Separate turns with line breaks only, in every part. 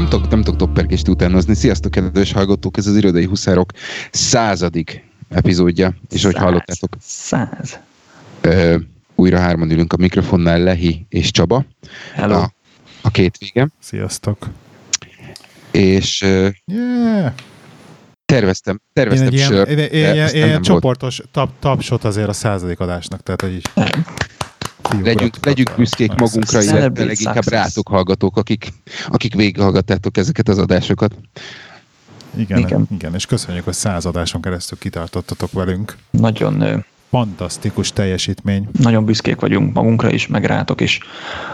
nem tudok, nem tudok topperkést utánozni. Sziasztok, kedves hallgatók, ez az Irodai Huszárok századik epizódja, és hogy hallottátok.
Száz.
Ö, újra hárman ülünk a mikrofonnál, Lehi és Csaba.
Hello.
A, a két végem.
Sziasztok.
És ö,
Yeah.
terveztem,
Én
terveztem
egy ilyen,
sört,
én,
de
én, én, én ilyen
volt.
csoportos tap, tapsot azért a századik adásnak, tehát hogy így
Legyünk, legyünk büszkék
a-
magunkra, illetve leginkább rátok hallgatók, akik, akik végighallgattátok ezeket az adásokat.
Igen,
Igen.
igen, és köszönjük, hogy száz adáson keresztül kitartottatok velünk.
Nagyon,
Fantasztikus teljesítmény.
nagyon büszkék vagyunk magunkra is, meg rátok is,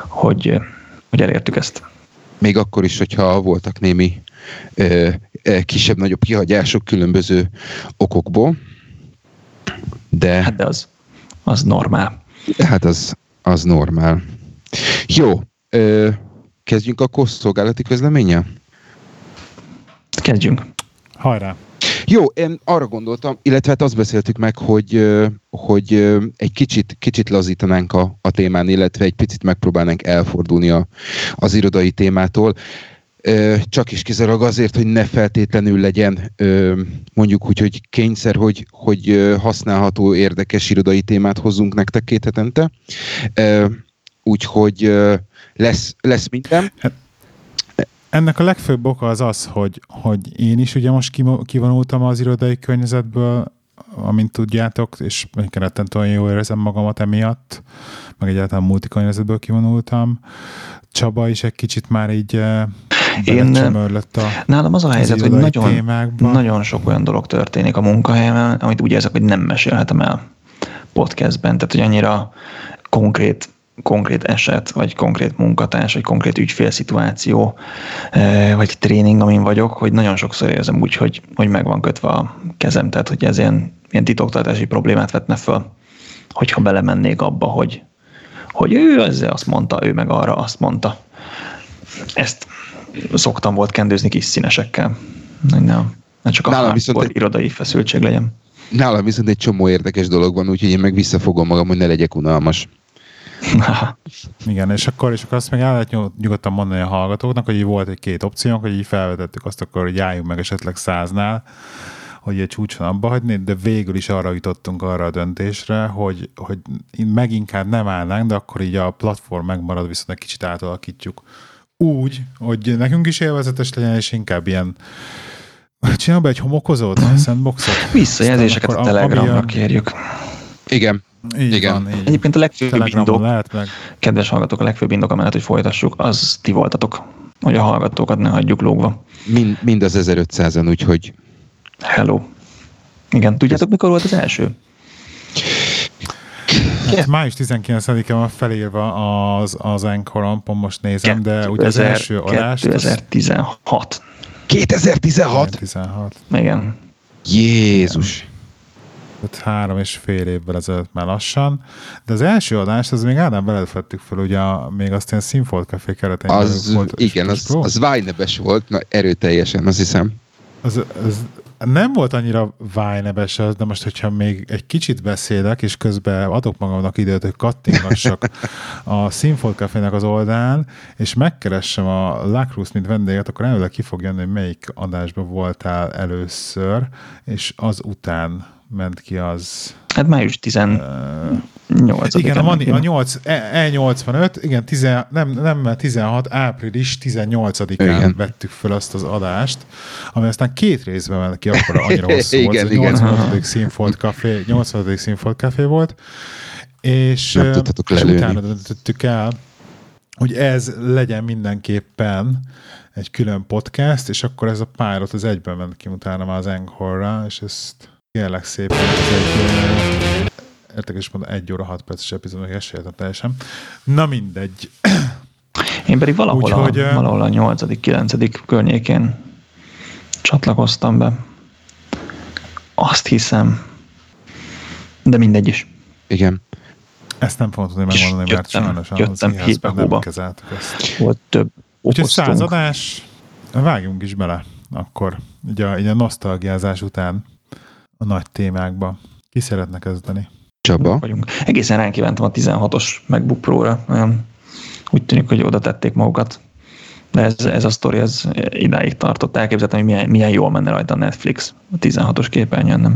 hogy, hogy elértük ezt.
Még akkor is, hogyha voltak némi kisebb-nagyobb kihagyások különböző okokból. De
Hát de az, az normál.
hát az, az normál. Jó, ö, kezdjünk akkor szolgálati közleménnyel?
Kezdjünk.
Hajrá!
Jó, én arra gondoltam, illetve hát azt beszéltük meg, hogy, hogy egy kicsit, kicsit lazítanánk a, a témán, illetve egy picit megpróbálnánk elfordulni a, az irodai témától. Csak is kizárólag azért, hogy ne feltétlenül legyen mondjuk úgy, hogy kényszer, hogy, hogy használható, érdekes irodai témát hozzunk nektek két hetente. Úgyhogy lesz, lesz minden.
Ennek a legfőbb oka az az, hogy, hogy én is ugye most kivonultam az irodai környezetből, amint tudjátok, és rettentően jól érzem magamat emiatt, meg egyáltalán multikörnyezetből kivonultam. Csaba is egy kicsit már így
Én,
a
Nálam az a helyzet, hogy nagyon,
témákba.
nagyon sok olyan dolog történik a munkahelyemen, amit úgy érzek, hogy nem mesélhetem el podcastben. Tehát, hogy annyira konkrét konkrét eset, vagy konkrét munkatárs, vagy konkrét ügyfélszituáció, vagy tréning, amin vagyok, hogy nagyon sokszor érzem úgy, hogy, hogy meg van kötve a kezem, tehát hogy ez ilyen, ilyen titoktartási problémát vetne föl, hogyha belemennék abba, hogy, hogy ő ezzel azt mondta, ő meg arra azt mondta. Ezt szoktam volt kendőzni kis színesekkel. Nem, ne csak a
Nálam viszont egy-
irodai feszültség legyen.
Nálam viszont egy csomó érdekes dolog van, úgyhogy én meg visszafogom magam, hogy ne legyek unalmas.
Igen, és akkor, és akkor azt meg el lehet nyug- nyugodtan mondani a hallgatóknak, hogy így volt egy két opciónk, hogy így felvetettük azt, akkor hogy álljunk meg esetleg száznál, hogy egy csúcson abba hagyni, de végül is arra jutottunk arra a döntésre, hogy, hogy meg inkább nem állnánk, de akkor így a platform megmarad, viszont egy kicsit átalakítjuk úgy, hogy nekünk is élvezetes legyen, és inkább ilyen Csinálj be egy homokozót, sandboxot.
Visszajelzéseket a Telegramra
jön-
kérjük.
Igen,
Így
Igen.
Van, így.
Egyébként a legfőbb
Telegramon
indok,
lehet meg.
kedves hallgatók, a legfőbb indok amellett, hogy folytassuk, az ti voltatok, hogy a hallgatókat ne hagyjuk lógva.
mind, mind az 1500-an, úgyhogy
Hello. Igen, tudjátok, mikor volt az első?
Hát május 19-e van felírva az, az pont most nézem, de ugye az
2000
első adást... az
2016.
2016?
16.
Igen.
Jézus!
Tehát három és fél évvel ezelőtt már lassan. De az első adást, az még Ádám belefettük fel, ugye a, még azt ilyen Sinfold Café keretein belül
Az,
volt.
igen, az, az Vájnebes volt, na, erőteljesen, azt hiszem.
az, az, nem volt annyira vájnebes az, de most, hogyha még egy kicsit beszélek, és közben adok magamnak időt, hogy kattingassak a Sinfold Café-nek az oldalán, és megkeressem a Lacruz, mint vendéget, akkor előre ki fog jönni, hogy melyik adásban voltál először, és az után ment ki az...
Hát május 18
Igen, a, Mani, a 8, E- E85, igen, 10, nem, nem 16, április 18-án
Igen.
vettük föl azt az adást, ami aztán két részben ment ki, akkor annyira hosszú volt.
Igen,
Ez
igen.
85. Színfolt Café, 85. Színfolt Café volt, és,
Nem tudtatok
és utána döntöttük el, hogy ez legyen mindenképpen egy külön podcast, és akkor ez a pilot az egyben ment ki utána már az Anchorra, és ezt kérlek szépen, ez egy ö, értekes mondom, egy óra, hat perces epizódnak esélytem teljesen. Na mindegy.
Én pedig valahol,
Úgyhogy,
a, valahol a 8.-9. környékén csatlakoztam be. Azt hiszem. De mindegy is.
Igen.
Ezt nem fogom tudni megmondani, mert sajnos az
jöttem
ezt.
Volt több
Úgyhogy századás, vágjunk is bele akkor, így a, így a nosztalgiázás után a nagy témákba. Ki szeretne kezdeni?
Csaba?
vagyunk. Egészen ránk kívántam a 16-os MacBook Pro-ra. Olyan, úgy tűnik, hogy oda tették magukat. De ez, ez a sztori, ez idáig tartott. Elképzeltem, hogy milyen, milyen jól menne rajta a Netflix a 16-os képernyőn, nem?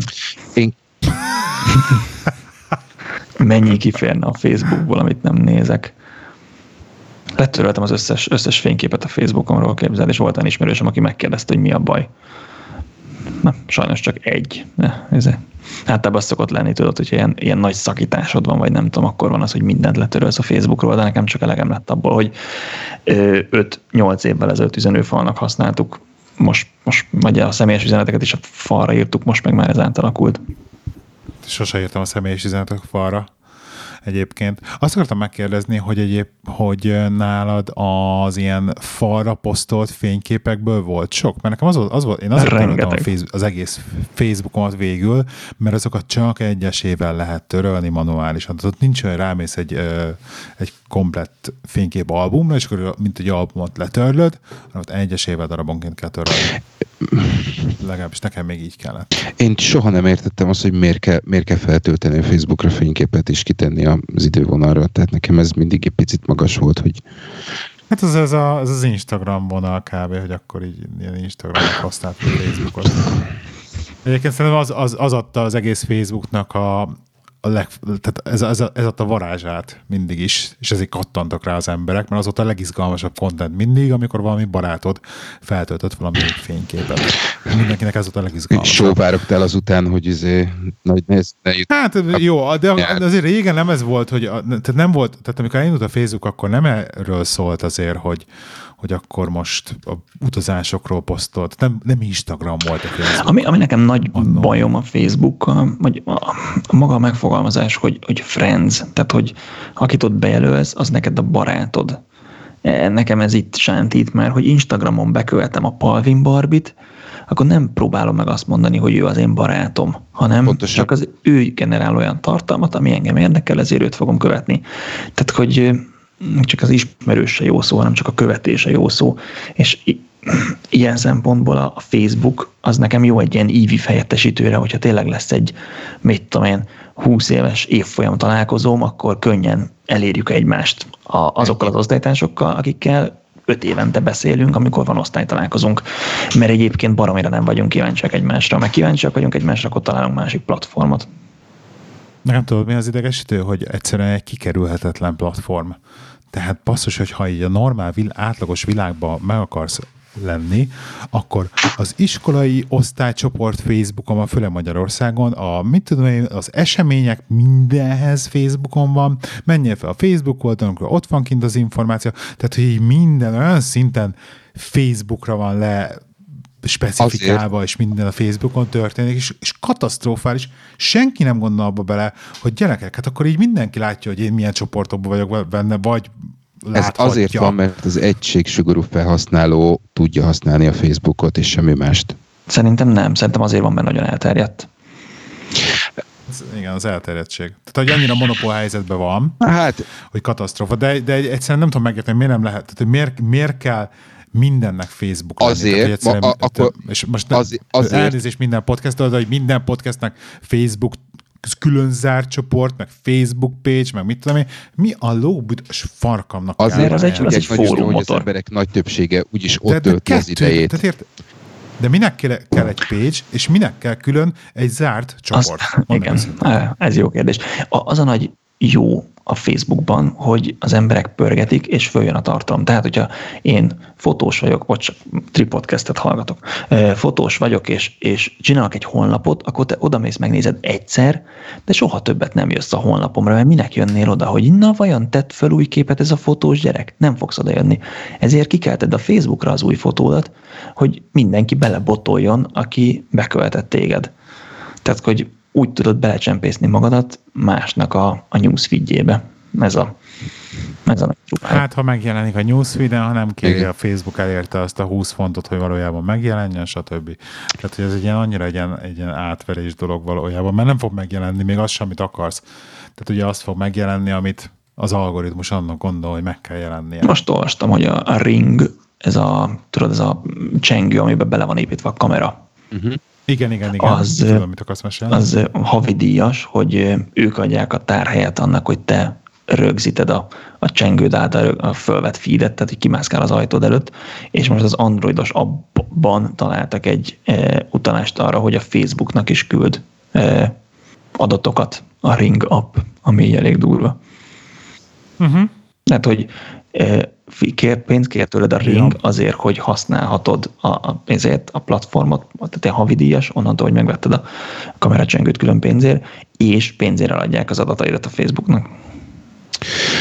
Én
Mennyi kiférne a Facebookból, amit nem nézek. Letöröltem az összes, összes fényképet a Facebookomról, képzel, és volt olyan ismerősöm, aki megkérdezte, hogy mi a baj. Na, sajnos csak egy. De, ez, általában az szokott lenni, tudod, hogy ilyen, ilyen nagy szakításod van, vagy nem tudom, akkor van az, hogy mindent letörölsz a Facebookról, de nekem csak elegem lett abból, hogy 5-8 évvel ezelőtt üzenőfalnak használtuk, most, most vagy a személyes üzeneteket is a falra írtuk, most meg már ez átalakult.
Sose írtam a személyes üzenetek falra egyébként. Azt akartam megkérdezni, hogy egyéb, hogy nálad az ilyen falra posztolt fényképekből volt sok? Mert nekem az volt, az volt én azért töröltem az egész Facebookomat végül, mert azokat csak egyesével lehet törölni manuálisan. Tehát ott nincs olyan, rámész egy, egy komplett fénykép albumra, és akkor mint egy albumot letörlöd, hanem ott egyesével darabonként kell törölni. Legalábbis nekem még így kellett.
Én soha nem értettem azt, hogy miért kell, miért kell feltölteni a Facebookra fényképet és kitenni az idővonalra. Tehát nekem ez mindig egy picit magas volt, hogy
Hát ez, ez, a, ez az Instagram vonal kb., hogy akkor így ilyen Instagram használtuk a Facebookot. Egyébként szerintem az, az, az adta az egész Facebooknak a, a leg, tehát ez, ez, ez adta a varázsát mindig is, és ezért kattantak rá az emberek, mert az ott a legizgalmasabb content mindig, amikor valami barátod feltöltött valami fényképet. Mindenkinek ez volt a legizgalmasabb.
Sóvárogtál azután, hogy izé, nagy néz, ne
jut. Hát jó, de azért régen nem ez volt, hogy tehát nem volt, tehát amikor elindult a Facebook, akkor nem erről szólt azért, hogy, hogy akkor most a utazásokról posztolt. Nem, nem Instagram volt a Facebook.
Ami, ami nekem nagy Annó. bajom a Facebook, vagy a, a maga a megfogalmazás, hogy, hogy friends, tehát hogy akit ott bejelölsz, az neked a barátod. E, nekem ez itt sántít, mert hogy Instagramon bekövetem a Palvin Barbit, akkor nem próbálom meg azt mondani, hogy ő az én barátom, hanem Pontosan. csak az ő generál olyan tartalmat, ami engem érdekel, ezért őt fogom követni. Tehát, hogy csak az ismerőse jó szó, hanem csak a követése jó szó. És ilyen szempontból a Facebook az nekem jó egy ilyen ívi fejettesítőre, hogyha tényleg lesz egy, mit tudom én, 20 éves évfolyam találkozóm, akkor könnyen elérjük egymást azokkal az osztálytársokkal, akikkel öt évente beszélünk, amikor van osztálytalálkozunk, mert egyébként baromira nem vagyunk kíváncsiak egymásra, meg kíváncsiak vagyunk egymásra, akkor találunk másik platformot.
Nem tudod, mi az idegesítő, hogy egyszerűen egy kikerülhetetlen platform. Tehát basszus, hogy ha így a normál, átlagos világban meg akarsz lenni, akkor az iskolai osztálycsoport Facebookon van, főleg Magyarországon, a, mit tudom én, az események mindenhez Facebookon van, menjél fel a Facebook oldalon, akkor ott van kint az információ, tehát hogy így minden olyan szinten Facebookra van le specifikálva, Azért. és minden a Facebookon történik, és, és katasztrofális. Senki nem gondol abba bele, hogy gyerekek, hát akkor így mindenki látja, hogy én milyen csoportokban vagyok benne, vagy láthatja.
Ez azért van, mert az egységsugorú felhasználó tudja használni a Facebookot, és semmi mást.
Szerintem nem. Szerintem azért van, mert nagyon elterjedt.
Igen, az elterjedtség. Tehát, hogy annyira monopól helyzetben van, hát, hogy katasztrófa. De, de egyszerűen nem tudom megérteni, miért nem lehet. Tehát, hogy miért, miért kell mindennek Facebook
azért,
lenni. Ma, a, akkor, és most nem, azért, azért. elnézést minden podcast, de hogy minden podcastnak Facebook külön zárt csoport, meg Facebook page, meg mit tudom én, mi a lóbudas farkamnak
Azért az egy, az egy fórum hogy az emberek nagy többsége úgyis ott de, tölti az idejét. Tehát ért,
de minek kell, kell egy page, és minek kell külön egy zárt csoport? Azt,
igen, ez jó kérdés. Az a nagy jó a Facebookban, hogy az emberek pörgetik, és följön a tartalom. Tehát, hogyha én fotós vagyok, vagy csak tripodcastet hallgatok, fotós vagyok, és, és csinálok egy honlapot, akkor te odamész, megnézed egyszer, de soha többet nem jössz a honlapomra, mert minek jönnél oda, hogy na vajon tett fel új képet ez a fotós gyerek? Nem fogsz oda jönni. Ezért kikelted a Facebookra az új fotódat, hogy mindenki belebotoljon, aki bekövetett téged. Tehát, hogy úgy tudod belecsempészni magadat másnak a, a newsfeedjébe. Ez a, ez a nagy
Hát, ha megjelenik a newsfeed ha nem kéri a Facebook elérte azt a 20 fontot, hogy valójában megjelenjen, stb. Tehát, hogy ez egy ilyen annyira egy ilyen, egy ilyen átverés dolog valójában, mert nem fog megjelenni még az sem, amit akarsz. Tehát ugye azt fog megjelenni, amit az algoritmus annak gondol, hogy meg kell jelennie.
Most olvastam, hogy a, a Ring, ez a, tudod, ez a csengő, amiben bele van építve a kamera. Uh-huh.
Igen, igen, igen.
Az, Tudom, mit akarsz mesélni. Az havidíjas, hogy ők adják a tárhelyet annak, hogy te rögzíted a, a csengőd által a fölvett feedet, tehát hogy kimászkál az ajtód előtt, és most az androidos appban találtak egy e, utalást arra, hogy a Facebooknak is küld e, adatokat a Ring app, ami elég durva. Uh-huh. Tehát, hogy e, kér, pénzt kér tőled a Ring azért, hogy használhatod a, a, pénzért, a platformot, tehát egy havidíjas, onnantól, hogy megvetted a kameracsengőt külön pénzért, és pénzért adják az adataidat a Facebooknak.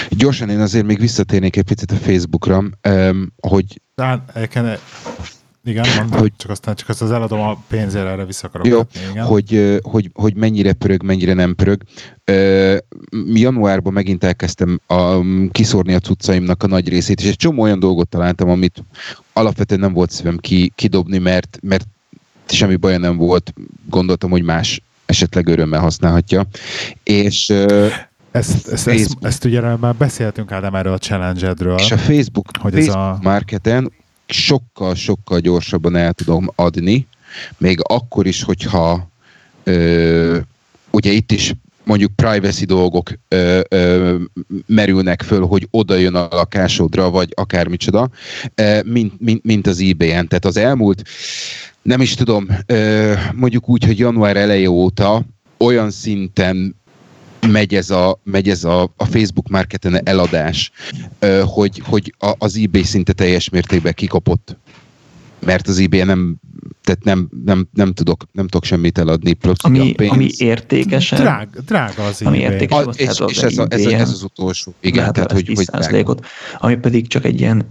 Gyorsan én azért még visszatérnék egy picit a Facebookra, hogy...
De, igen, mondom, hogy, csak aztán csak azt az eladom a pénzért erre vissza akarok
jó, igen. Hogy, hogy, hogy mennyire pörög, mennyire nem pörög. Januárban megint elkezdtem a, kiszórni a cuccaimnak a nagy részét, és egy csomó olyan dolgot találtam, amit alapvetően nem volt szívem ki, kidobni, mert, mert semmi baj nem volt. Gondoltam, hogy más esetleg örömmel használhatja. És
ezt, ezt, ezt, ezt ugye már beszéltünk Ádám erről a challenge-edről.
És a Facebook, hogy Facebook ez a... marketen sokkal-sokkal gyorsabban el tudom adni, még akkor is, hogyha ö, ugye itt is mondjuk privacy dolgok ö, ö, merülnek föl, hogy oda jön a lakásodra, vagy akármicsoda, ö, mint, mint, mint az eBay-en. Tehát az elmúlt, nem is tudom, ö, mondjuk úgy, hogy január eleje óta olyan szinten megy ez a, megy ez a, a Facebook marketen eladás, hogy, hogy az eBay szinte teljes mértékben kikapott mert az eBay nem, tehát nem, nem, nem, tudok, nem tudok semmit eladni.
Ami, ami értékes.
Drág, drága az
ami eBay. Értékes,
a, és, és ez, a, ez, a, ez, az utolsó. Igen, tehát hogy, hogy
drága. Ami pedig csak egy ilyen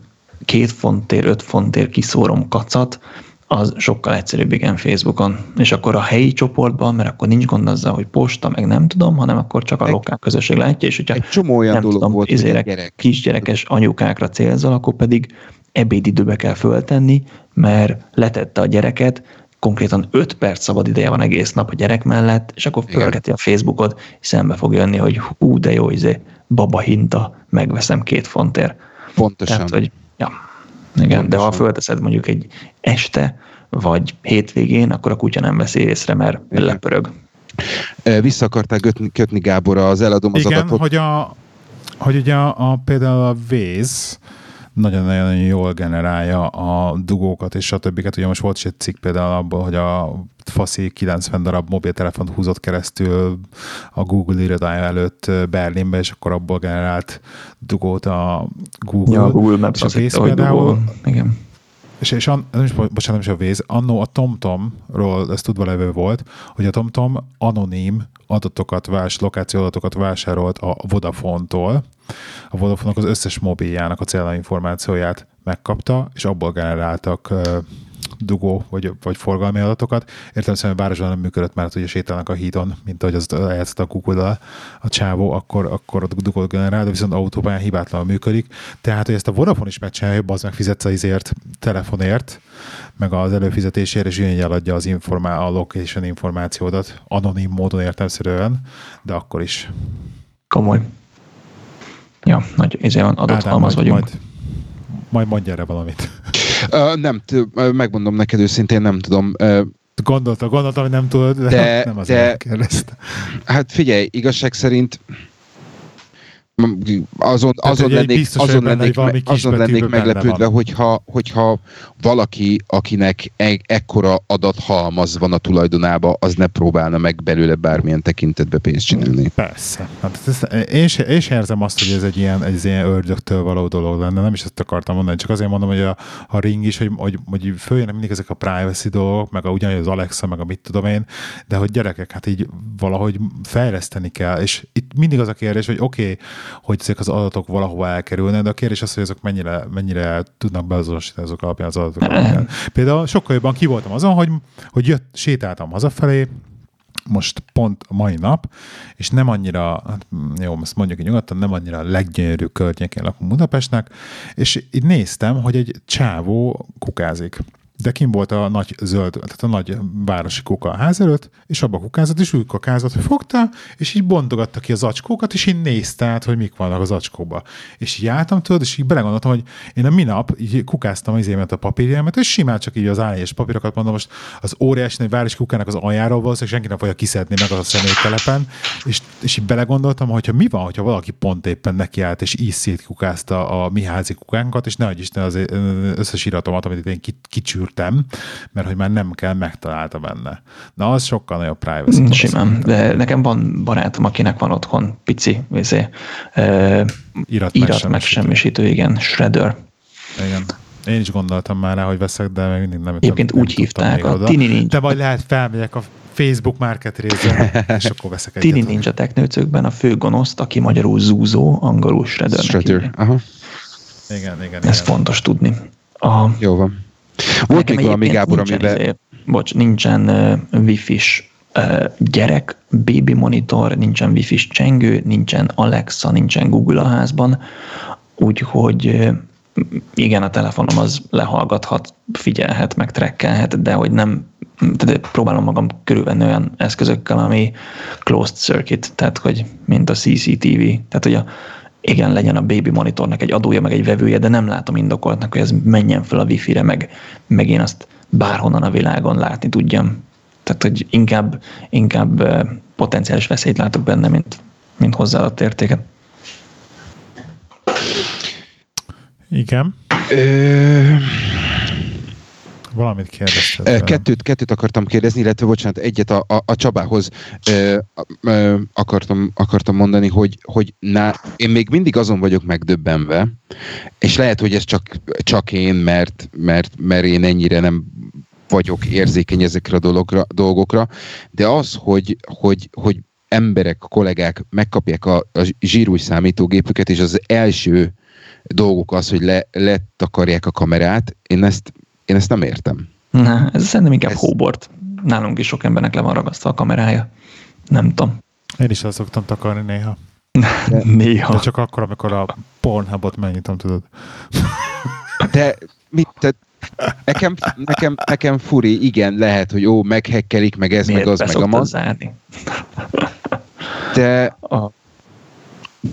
két fontér, öt fontér kiszórom kacat, az sokkal egyszerűbb, igen, Facebookon. És akkor a helyi csoportban, mert akkor nincs gond azzal, hogy posta, meg nem tudom, hanem akkor csak a egy, lokál közösség látja, és hogyha
egy csomó olyan nem dolog tudom, volt,
izérek, gyerek. kisgyerekes anyukákra célzol, akkor pedig ebédidőbe kell föltenni, mert letette a gyereket, konkrétan 5 perc szabad ideje van egész nap a gyerek mellett, és akkor fölgeti a Facebookot, és szembe fog jönni, hogy hú, de jó, izé, baba hinta, megveszem két fontért.
Pontosan. Tehát, hogy,
igen, de ha fölteszed mondjuk egy este, vagy hétvégén, akkor a kutya nem veszi észre, mert Igen. lepörög.
Vissza akarták kötni, kötni Gáborra az eladom az
Igen,
adatot.
hogy, a, hogy ugye a, a, például a Waze, nagyon-nagyon jól generálja a dugókat és a többiket. Ugye most volt is egy cikk például abból, hogy a faszi 90 darab mobiltelefont húzott keresztül a Google irodája előtt Berlinbe, és akkor abból generált dugót a Google.
Ja, a Google Maps és a Waze például. Igen.
És, és an, nem is, bocsánat, nem is a Waze, annó a TomTomról, ez tudva levő volt, hogy a TomTom anonim adatokat, vás, lokáció adatokat vásárolt a Vodafone-tól. A Vodafone az összes mobiljának a célinformációját megkapta, és abból generáltak dugó vagy, vagy forgalmi adatokat. Értem szerint városban nem működött, mert ugye sétálnak a hídon, mint ahogy az eljátszott a google a csávó, akkor, akkor a dugó generál, de viszont autópályán hibátlanul működik. Tehát, hogy ezt a Vodafone is megcsinálja, az meg fizetsz az izért, telefonért, meg az előfizetésért, és így eladja az informá- a location információdat, anonim módon értelmszerűen, de akkor is.
Komoly. Ja, nagy ezért van adott Ádám, halmaz
majd,
vagyunk.
Majd, majd mondj erre valamit.
Uh, nem, megmondom neked őszintén, nem tudom. Uh,
Gondolta, gondoltam, hogy nem tudod, de, de nem azért de,
Hát figyelj, igazság szerint azon, Tehát, azon lennék, azon lennék, me, azon lennék meglepődve, hogyha, hogyha valaki, akinek e, ekkora adathalmaz van a tulajdonában, az ne próbálna meg belőle bármilyen tekintetbe pénzt csinálni.
Persze. Hát ez, én, sem, én sem érzem azt, hogy ez egy ilyen, egy ilyen ördögtől való dolog lenne, nem is ezt akartam mondani, csak azért mondom, hogy a, a ring is, hogy, hogy, hogy följönnek mindig ezek a privacy dolgok, meg a, ugyanúgy az Alexa, meg a mit tudom én, de hogy gyerekek, hát így valahogy fejleszteni kell, és itt mindig az a kérdés, hogy oké, okay, hogy ezek az adatok valahova elkerülnek, de a kérdés az, hogy azok mennyire, mennyire tudnak beazonosítani azok alapján az adatok alapján. Például sokkal jobban ki voltam azon, hogy, hogy jött, sétáltam hazafelé, most pont a mai nap, és nem annyira, hát jó, ezt mondjuk így nyugodtan, nem annyira a leggyönyörűbb környékén lakunk Budapestnek, és így néztem, hogy egy csávó kukázik de kim volt a nagy zöld, tehát a nagy városi kuka a ház előtt, és abba kukázott, és úgy kukázott, hogy fogta, és így bontogatta ki az acskókat, és így nézte át, hogy mik vannak az acskóba. És így jártam tudod, és így belegondoltam, hogy én a minap így kukáztam az émet a papírjaimat, és simán csak így az és papírokat mondom, most az óriási nagy városi kukának az volt, és senki nem fogja kiszedni meg az a személytelepen, és, és így belegondoltam, hogyha mi van, hogyha valaki pont éppen nekiállt, és így szétkukázta a mi házi kukánkat, és nehogy Isten az összes iratomat, amit én kicsűr szűrtem, mert hogy már nem kell, megtalálta benne. Na, az sokkal nagyobb privacy.
Mm, simán, de nekem van barátom, akinek van otthon pici, vizé, uh, irat, irat megsemmisítő, igen, shredder.
Igen. Én is gondoltam már rá, hogy veszek, de még mindig nem
Egyébként úgy hívták, a Tini Ninja.
De majd lehet felmegyek a Facebook market és akkor veszek
egyet. Tini Ninja Technőcökben a fő gonoszt, aki magyarul zúzó, angolul Shredder.
Shredder, aha.
Igen, igen,
Ez igen. fontos tudni. A,
Jó van. Volt még valami, Gábor, amiben... Izé,
bocs, nincsen uh, wifi-s uh, gyerek, baby monitor, nincsen wifi-s csengő, nincsen Alexa, nincsen Google a házban, úgyhogy uh, igen, a telefonom az lehallgathat, figyelhet, meg trekkelhet, de hogy nem, de próbálom magam körülvenni olyan eszközökkel, ami closed circuit, tehát hogy mint a CCTV, tehát hogy a igen, legyen a baby monitornak egy adója, meg egy vevője, de nem látom indokoltnak, hogy ez menjen fel a wifi-re, meg, meg én azt bárhonnan a világon látni tudjam. Tehát, hogy inkább, inkább potenciális veszélyt látok benne, mint, mint hozzáadott értéket.
Igen. Ö... Valamit kérdezted.
Kettőt, kettőt akartam kérdezni, illetve bocsánat, egyet a, a, a Csabához ö, ö, akartam, akartam mondani, hogy, hogy ná, én még mindig azon vagyok megdöbbenve, és lehet, hogy ez csak, csak én, mert, mert, mert én ennyire nem vagyok érzékeny ezekre a dologra, dolgokra, de az, hogy, hogy, hogy emberek, kollégák megkapják a, a zsírúj számítógépüket, és az első dolgok az, hogy le, letakarják a kamerát, én ezt én ezt nem értem.
Na, ez szerintem inkább ez... hóbort. Nálunk is sok embernek le van ragasztva a kamerája. Nem tudom.
Én is el szoktam takarni néha.
De, néha.
De csak akkor, amikor a Pornhubot megnyitom, tudod.
De mit, te, nekem, nekem, nekem furi, igen, lehet, hogy ó, meghekkelik, meg ez,
Miért
meg az, meg a
maz. Zárni?
De,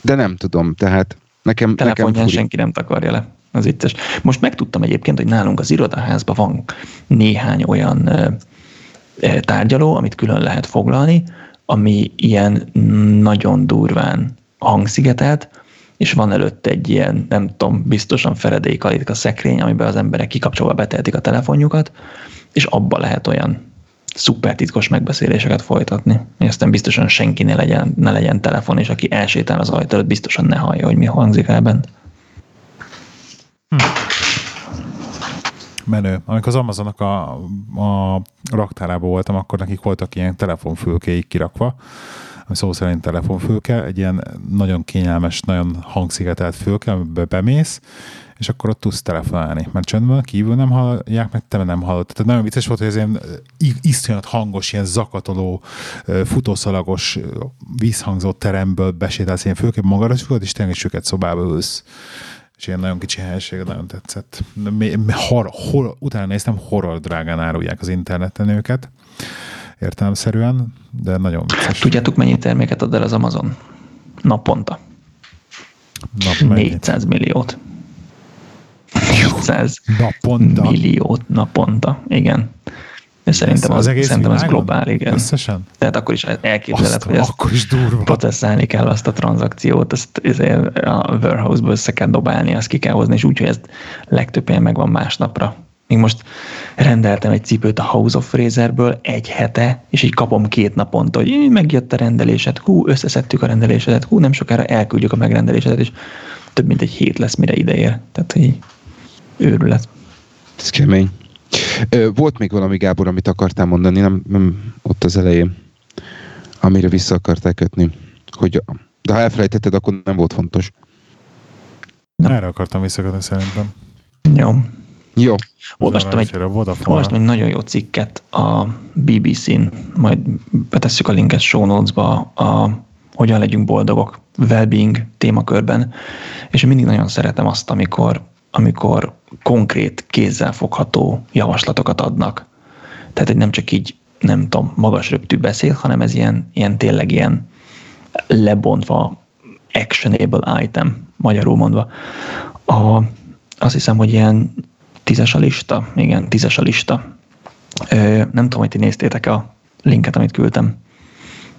de nem tudom, tehát nekem, nekem
furi. senki nem takarja le az vicces. Most megtudtam egyébként, hogy nálunk az irodaházban van néhány olyan tárgyaló, amit külön lehet foglalni, ami ilyen nagyon durván hangszigetelt, és van előtt egy ilyen, nem tudom, biztosan feredékalitka szekrény, amiben az emberek kikapcsolva beteltik a telefonjukat, és abba lehet olyan szuper titkos megbeszéléseket folytatni. És aztán biztosan senki ne legyen, ne legyen telefon, és aki elsétál az ajtó előtt, biztosan ne hallja, hogy mi hangzik el bent. Hm.
Menő. Amikor az Amazonnak a, a raktárában voltam, akkor nekik voltak ilyen telefonfülkéik kirakva, ami szó szerint telefonfülke, egy ilyen nagyon kényelmes, nagyon hangszigetelt fülke, amiben bemész, és akkor ott tudsz telefonálni. Mert csöndben kívül nem hallják, meg te nem hallod. Tehát nagyon vicces volt, hogy ez ilyen iszonyat hangos, ilyen zakatoló, futószalagos, vízhangzó teremből besétálsz ilyen fülkében magadra, és tényleg süket szobába ülsz és ilyen nagyon kicsi helység, nagyon tetszett. Hor, hor, utána néztem, horror drágán árulják az interneten őket, értelemszerűen, de nagyon vicces.
Tudjátok, mennyi terméket ad el az Amazon? Naponta.
Nap
400 milliót. 400
naponta.
milliót naponta, igen. De szerintem az, az egész szerintem az globál, igen.
Összesen?
Tehát akkor is elképzeled, hogy ezt
akkor is durva.
processzálni kell azt a tranzakciót, ezt ezért a warehouse-ból össze kell dobálni, azt ki kell hozni, és úgy, hogy ez legtöbb helyen megvan másnapra. Még most rendeltem egy cipőt a House of Fraserből egy hete, és így kapom két naponta, hogy megjött a rendelésed, hú, összeszedtük a rendelésedet, hú, nem sokára elküldjük a megrendelésedet, és több mint egy hét lesz, mire ideér. Tehát, hogy őrület.
Ez kemény. Volt még valami, Gábor, amit akartál mondani, nem, nem ott az elején, amire vissza akartál kötni. Hogy, de ha elfelejtetted, akkor nem volt fontos.
Nem. Erre akartam visszakötni szerintem.
Jó.
Jó.
Olvastam egy, olvastam egy nagyon jó cikket a BBC-n, majd betesszük a linket show notes-ba, a hogyan legyünk boldogok, well-being témakörben, és én mindig nagyon szeretem azt, amikor amikor konkrét, kézzelfogható javaslatokat adnak. Tehát, hogy nem csak így, nem tudom, magas röptű beszél, hanem ez ilyen, ilyen tényleg ilyen lebontva actionable item, magyarul mondva. A, azt hiszem, hogy ilyen tízes a lista, igen, tízes a lista. Ö, nem tudom, hogy ti néztétek a linket, amit küldtem.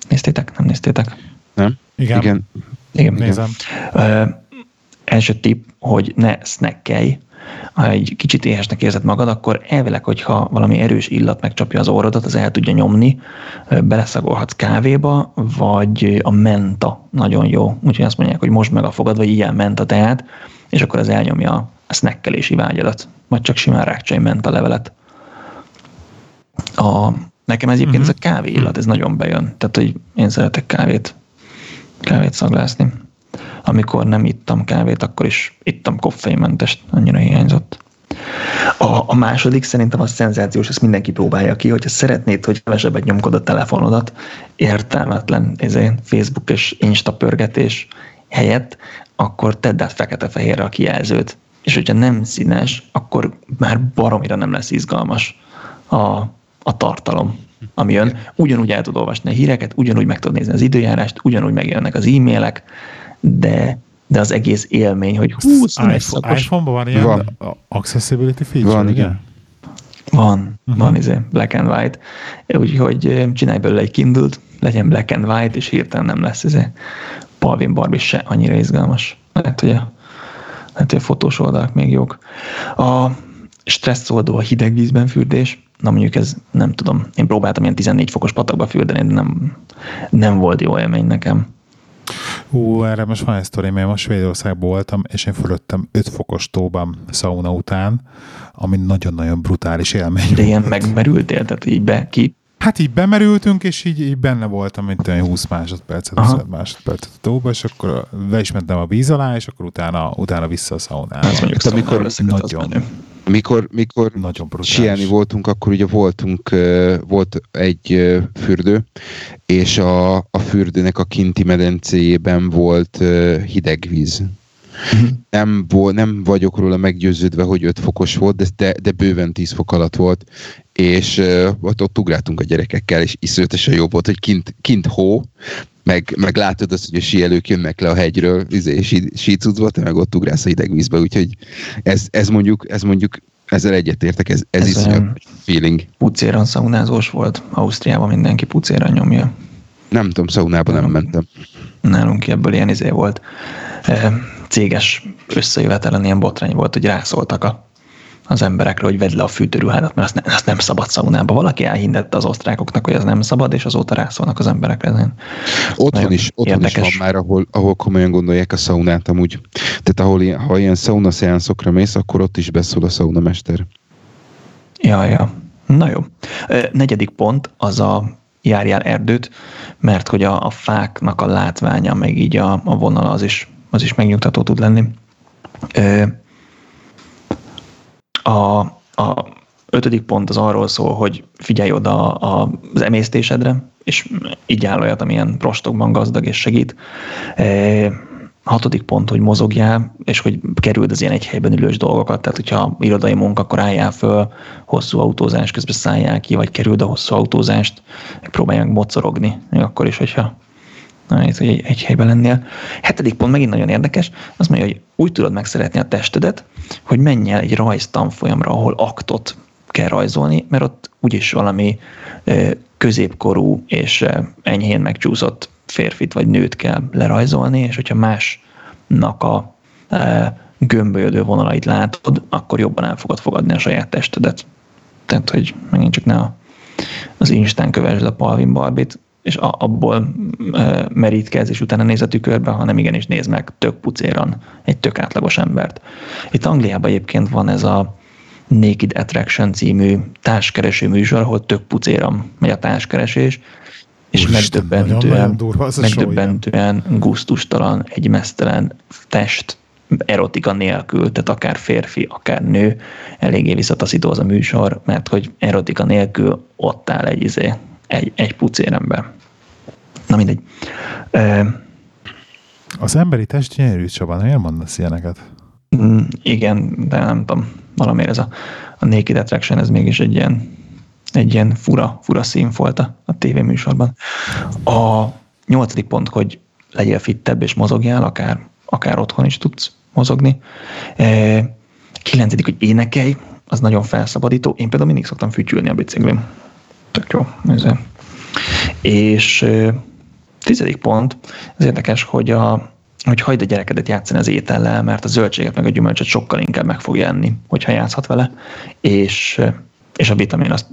Néztétek? Nem néztétek?
Nem?
Igen.
Igen.
Igen.
Nézem.
Ö, első tipp, hogy ne snackelj, ha egy kicsit éhesnek érzed magad, akkor elvileg, hogyha valami erős illat megcsapja az orrodat, az el tudja nyomni, beleszagolhatsz kávéba, vagy a menta nagyon jó. Úgyhogy azt mondják, hogy most meg a fogad, vagy ilyen menta teát, és akkor az elnyomja a snackelési vágyadat, vagy csak simán rákcsai menta levelet. A, nekem ez egyébként uh-huh. ez a kávé illat, ez nagyon bejön. Tehát, hogy én szeretek kávét, kávét szaglászni amikor nem ittam kávét, akkor is ittam koffeinmentest, annyira hiányzott. A, a második szerintem az szenzációs, ezt mindenki próbálja ki, hogyha szeretnéd, hogy kevesebbet nyomkod a telefonodat, értelmetlen ezért Facebook és Insta pörgetés helyett, akkor tedd át fekete-fehérre a kijelzőt. És hogyha nem színes, akkor már baromira nem lesz izgalmas a, a tartalom, ami jön. Ugyanúgy el tud olvasni a híreket, ugyanúgy meg tud nézni az időjárást, ugyanúgy megjönnek az e-mailek, de, de az egész élmény, hogy hú,
iPhone, iPhone-ban van ilyen van. accessibility feature,
Van,
ugye?
igen.
Van, uh-huh. van izé, black and white. Úgyhogy csinálj belőle egy kindle legyen black and white, és hirtelen nem lesz izé Palvin Barbie se annyira izgalmas. Lehet, hogy a, lehet, hogy a fotós oldalak még jók. A stresszoldó a hideg vízben fürdés. Na mondjuk ez nem tudom. Én próbáltam ilyen 14 fokos patakba fürdeni, de nem, nem volt jó élmény nekem.
Ú, erre most van egy sztori, mert most Svédországban voltam, és én fölöttem 5 fokos tóban szauna után, ami nagyon-nagyon brutális élmény
De ilyen megmerültél, tehát így be, ki?
Hát így bemerültünk, és így, így benne voltam, mint olyan 20 másodpercet, 20 másodpercet a tóba, és akkor be is mentem a víz alá, és akkor utána, utána vissza a szaunába.
Ez mondjuk
amikor
nagyon,
mikor, mikor
nagyon
sielni voltunk, akkor ugye voltunk, volt egy fürdő, és a, a fürdőnek a kinti medencéjében volt hideg víz. Uh-huh. Nem, nem vagyok róla meggyőződve, hogy 5 fokos volt, de, de bőven 10 fok alatt volt, és uh, ott, ott ugráltunk a gyerekekkel, és iszonyatosan jó volt, hogy kint, kint hó, meg, meg látod azt, hogy a síelők jönnek le a hegyről, izé, sí, sícucba, te meg ott ugrálsz a hideg vízbe, úgyhogy ez, ez mondjuk, ez mondjuk ezzel egyetértek, ez, ez, ez is feeling.
Pucéran szaunázós volt, Ausztriában mindenki pucéran nyomja.
Nem tudom, szaunában nem mentem.
Nálunk ebből ilyen izé volt. Céges összejövetelen ilyen botrány volt, hogy rászóltak a az emberekre, hogy vedd le a fűtőruhádat, mert azt, ne, azt nem szabad szaunába. Valaki elhindette az osztrákoknak, hogy az nem szabad, és azóta rászólnak az emberekre. Ez
otthon is, otthon is van már, ahol, ahol komolyan gondolják a szaunát amúgy. Tehát ahol ilyen, ha ilyen sauna szeánszokra mész, akkor ott is beszól a saunamester.
Ja, ja. Na jó. Negyedik pont az a járjál erdőt, mert hogy a, a fáknak a látványa, meg így a, a vonal az is, az is megnyugtató tud lenni. A, a ötödik pont az arról szól, hogy figyelj oda az emésztésedre, és így áll olyat, amilyen prostokban gazdag és segít. Hatodik pont, hogy mozogjál, és hogy kerüld az ilyen egy helyben ülős dolgokat, tehát hogyha irodai munka, akkor álljál föl, hosszú autózás közben szálljál ki, vagy kerüld a hosszú autózást, próbálj meg mocorogni, még akkor is, hogyha hogy egy, egy helyben lennél. Hetedik pont megint nagyon érdekes, az mondja, hogy úgy tudod megszeretni a testedet, hogy menj el egy rajztanfolyamra, ahol aktot kell rajzolni, mert ott úgyis valami középkorú és enyhén megcsúszott férfit vagy nőt kell lerajzolni, és hogyha másnak a gömbölyödő vonalait látod, akkor jobban el fogod fogadni a saját testedet. Tehát, hogy megint csak ne a, az Instán kövesd a Palvin Barbit, és abból merítkezz, és utána néz a tükörbe, hanem igenis néz meg tök pucéran egy tök átlagos embert. Itt Angliában egyébként van ez a Naked Attraction című társkereső műsor, ahol tök pucéran megy a társkeresés, és Úristen, megdöbbentően, megdöbbentően gusztustalan, egy mesztelen test, erotika nélkül, tehát akár férfi, akár nő, eléggé visszataszító az a műsor, mert hogy erotika nélkül ott áll egy, izé, egy, egy pucérember. Na mindegy.
Az emberi test gyönyörű, Csaba, miért mondasz ilyeneket?
Mm, igen, de nem tudom, valamiért ez a, a Naked Attraction, ez mégis egy ilyen, egy ilyen fura, fura szín volt a, a tévéműsorban. A nyolcadik pont, hogy legyél fittebb és mozogjál, akár, akár otthon is tudsz mozogni. E, kilencedik, hogy énekelj, az nagyon felszabadító. Én például mindig szoktam fütyülni a biciklim. Tök jó. Ez és e, tizedik pont, ez érdekes, hogy a, hogy hagyd a gyerekedet játszani az étellel, mert a zöldséget meg a gyümölcsöt sokkal inkább meg fog enni, hogyha játszhat vele, és, és a vitamin az,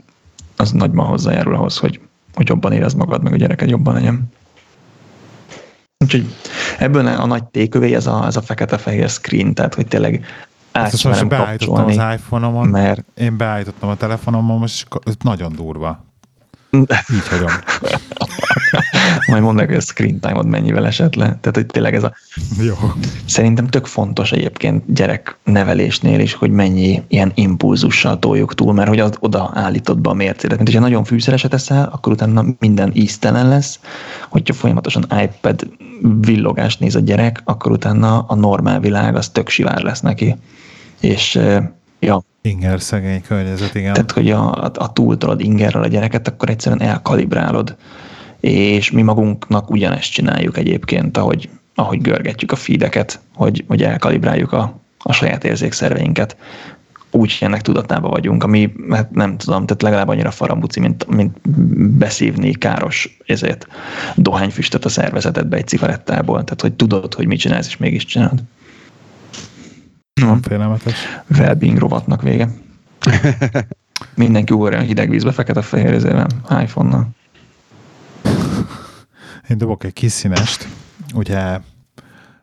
az nagyban hozzájárul ahhoz, hogy, hogy jobban érez magad, meg a gyereked jobban legyen. Úgyhogy ebből a nagy tékövé ez a, ez a fekete-fehér screen, tehát hogy tényleg
át Ezt most beállítottam az iPhone-omon, mert... én beállítottam a telefonomon, most nagyon durva. Így hagyom.
Majd mondd meg, hogy a screen time-od mennyivel esett le. Tehát, hogy tényleg ez a...
Jó.
Szerintem tök fontos egyébként gyerek nevelésnél is, hogy mennyi ilyen impulzussal toljuk túl, mert hogy az oda állítod be a mércédet. Mint hogyha nagyon fűszereset eszel, akkor utána minden íztelen lesz. Hogyha folyamatosan iPad villogást néz a gyerek, akkor utána a normál világ az tök sivár lesz neki. És ja,
Inger szegény környezet, igen.
Tehát, hogy a, a túltolod ingerrel a gyereket, akkor egyszerűen elkalibrálod. És mi magunknak ugyanezt csináljuk egyébként, ahogy, ahogy görgetjük a feedeket, hogy, hogy elkalibráljuk a, a saját érzékszerveinket. Úgy ennek tudatában vagyunk, ami, hát nem tudom, tehát legalább annyira farambuci, mint, mint beszívni káros ezért dohányfüstöt a szervezetedbe egy cigarettából. Tehát, hogy tudod, hogy mit csinálsz, és mégis csinálod.
Nem félelmetes.
Wellbeing rovatnak vége. Mindenki ugorjon hideg vízbe, fekete-fehér ezért iPhone-nal.
Én dobok egy kis színest. Ugye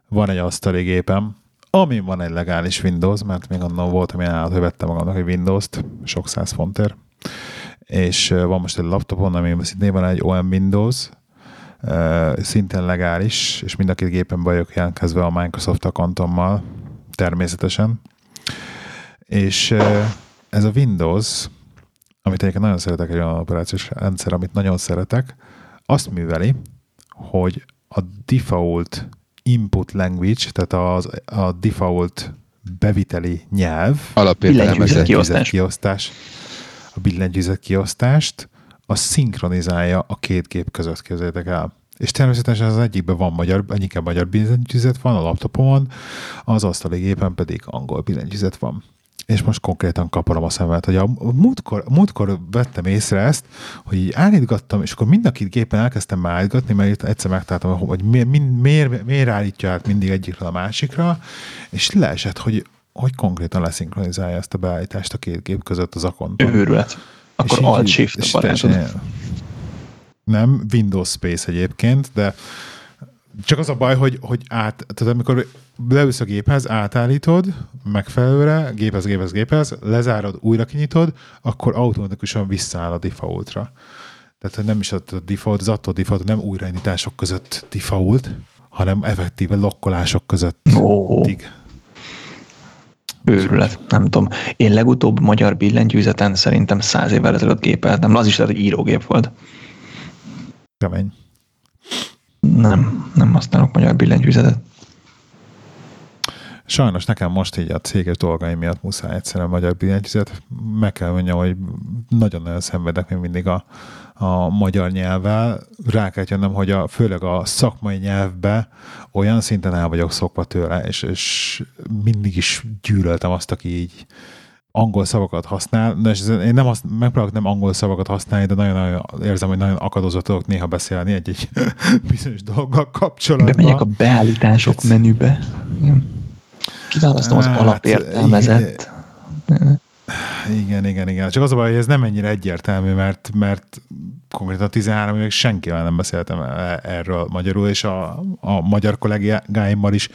van egy asztali gépem, ami van egy legális Windows, mert még annak volt, amilyen állat, hogy vettem magamnak egy Windows-t, sok száz fontért. És van most egy laptopon, ami szintén van egy OM Windows, szintén legális, és mind a két gépen vagyok jelentkezve a Microsoft akantommal, természetesen. És ez a Windows, amit egyébként nagyon szeretek, egy olyan operációs rendszer, amit nagyon szeretek, azt műveli, hogy a default input language, tehát az, a default beviteli nyelv,
alapértelmezett
kiosztás. kiosztás, a billentyűzet kiosztást, a szinkronizálja a két gép között, képzeljétek el. És természetesen az egyikben van magyar, egyikben magyar billentyűzet van a laptopomon, az asztali gépen pedig angol billentyűzet van. És most konkrétan kaparom a szemet, hogy a múltkor, múltkor vettem észre ezt, hogy így állítgattam, és akkor mind a két gépen elkezdtem már állítgatni, mert egyszer megtaláltam, hogy miért, miért, miért állítja át mindig egyikről a másikra, és leesett, hogy, hogy konkrétan leszinkronizálja ezt a beállítást a két gép között az akonton.
Őrület. Akkor Alt-Shift a barátod
nem Windows Space egyébként, de csak az a baj, hogy, hogy át, tehát amikor leülsz a géphez, átállítod megfelelőre, géphez, géphez, géphez, lezárod, újra kinyitod, akkor automatikusan visszaáll a defaultra. Tehát nem is a default, az attól default, nem újraindítások között default, hanem effektíve lokkolások között.
Oh. Őrület, nem tudom. Én legutóbb magyar billentyűzeten szerintem száz évvel ezelőtt gépeltem. Az is lehet, hogy írógép volt.
Kemény.
Nem, nem használok magyar billentyűzetet.
Sajnos nekem most így a céges dolgaim miatt muszáj egyszerűen magyar billentyűzet. Meg kell mondjam, hogy nagyon-nagyon szenvedek még mindig a, a magyar nyelvvel. Rá kell jönnöm, hogy a, főleg a szakmai nyelvbe olyan szinten el vagyok szokva tőle, és, és mindig is gyűlöltem azt, aki így angol szavakat használ, de én nem azt, megpróbálok nem angol szavakat használni, de nagyon-nagyon érzem, hogy nagyon akadozott tudok néha beszélni egy-egy bizonyos dolggal kapcsolatban.
Bemegyek a beállítások hát, menübe. Kiválasztom az hát, alapértelmezett.
Igen. igen, igen, Csak az a baj, hogy ez nem ennyire egyértelmű, mert, mert konkrétan a 13 évig senkivel nem beszéltem e- erről magyarul, és a, a magyar kollégáimmal is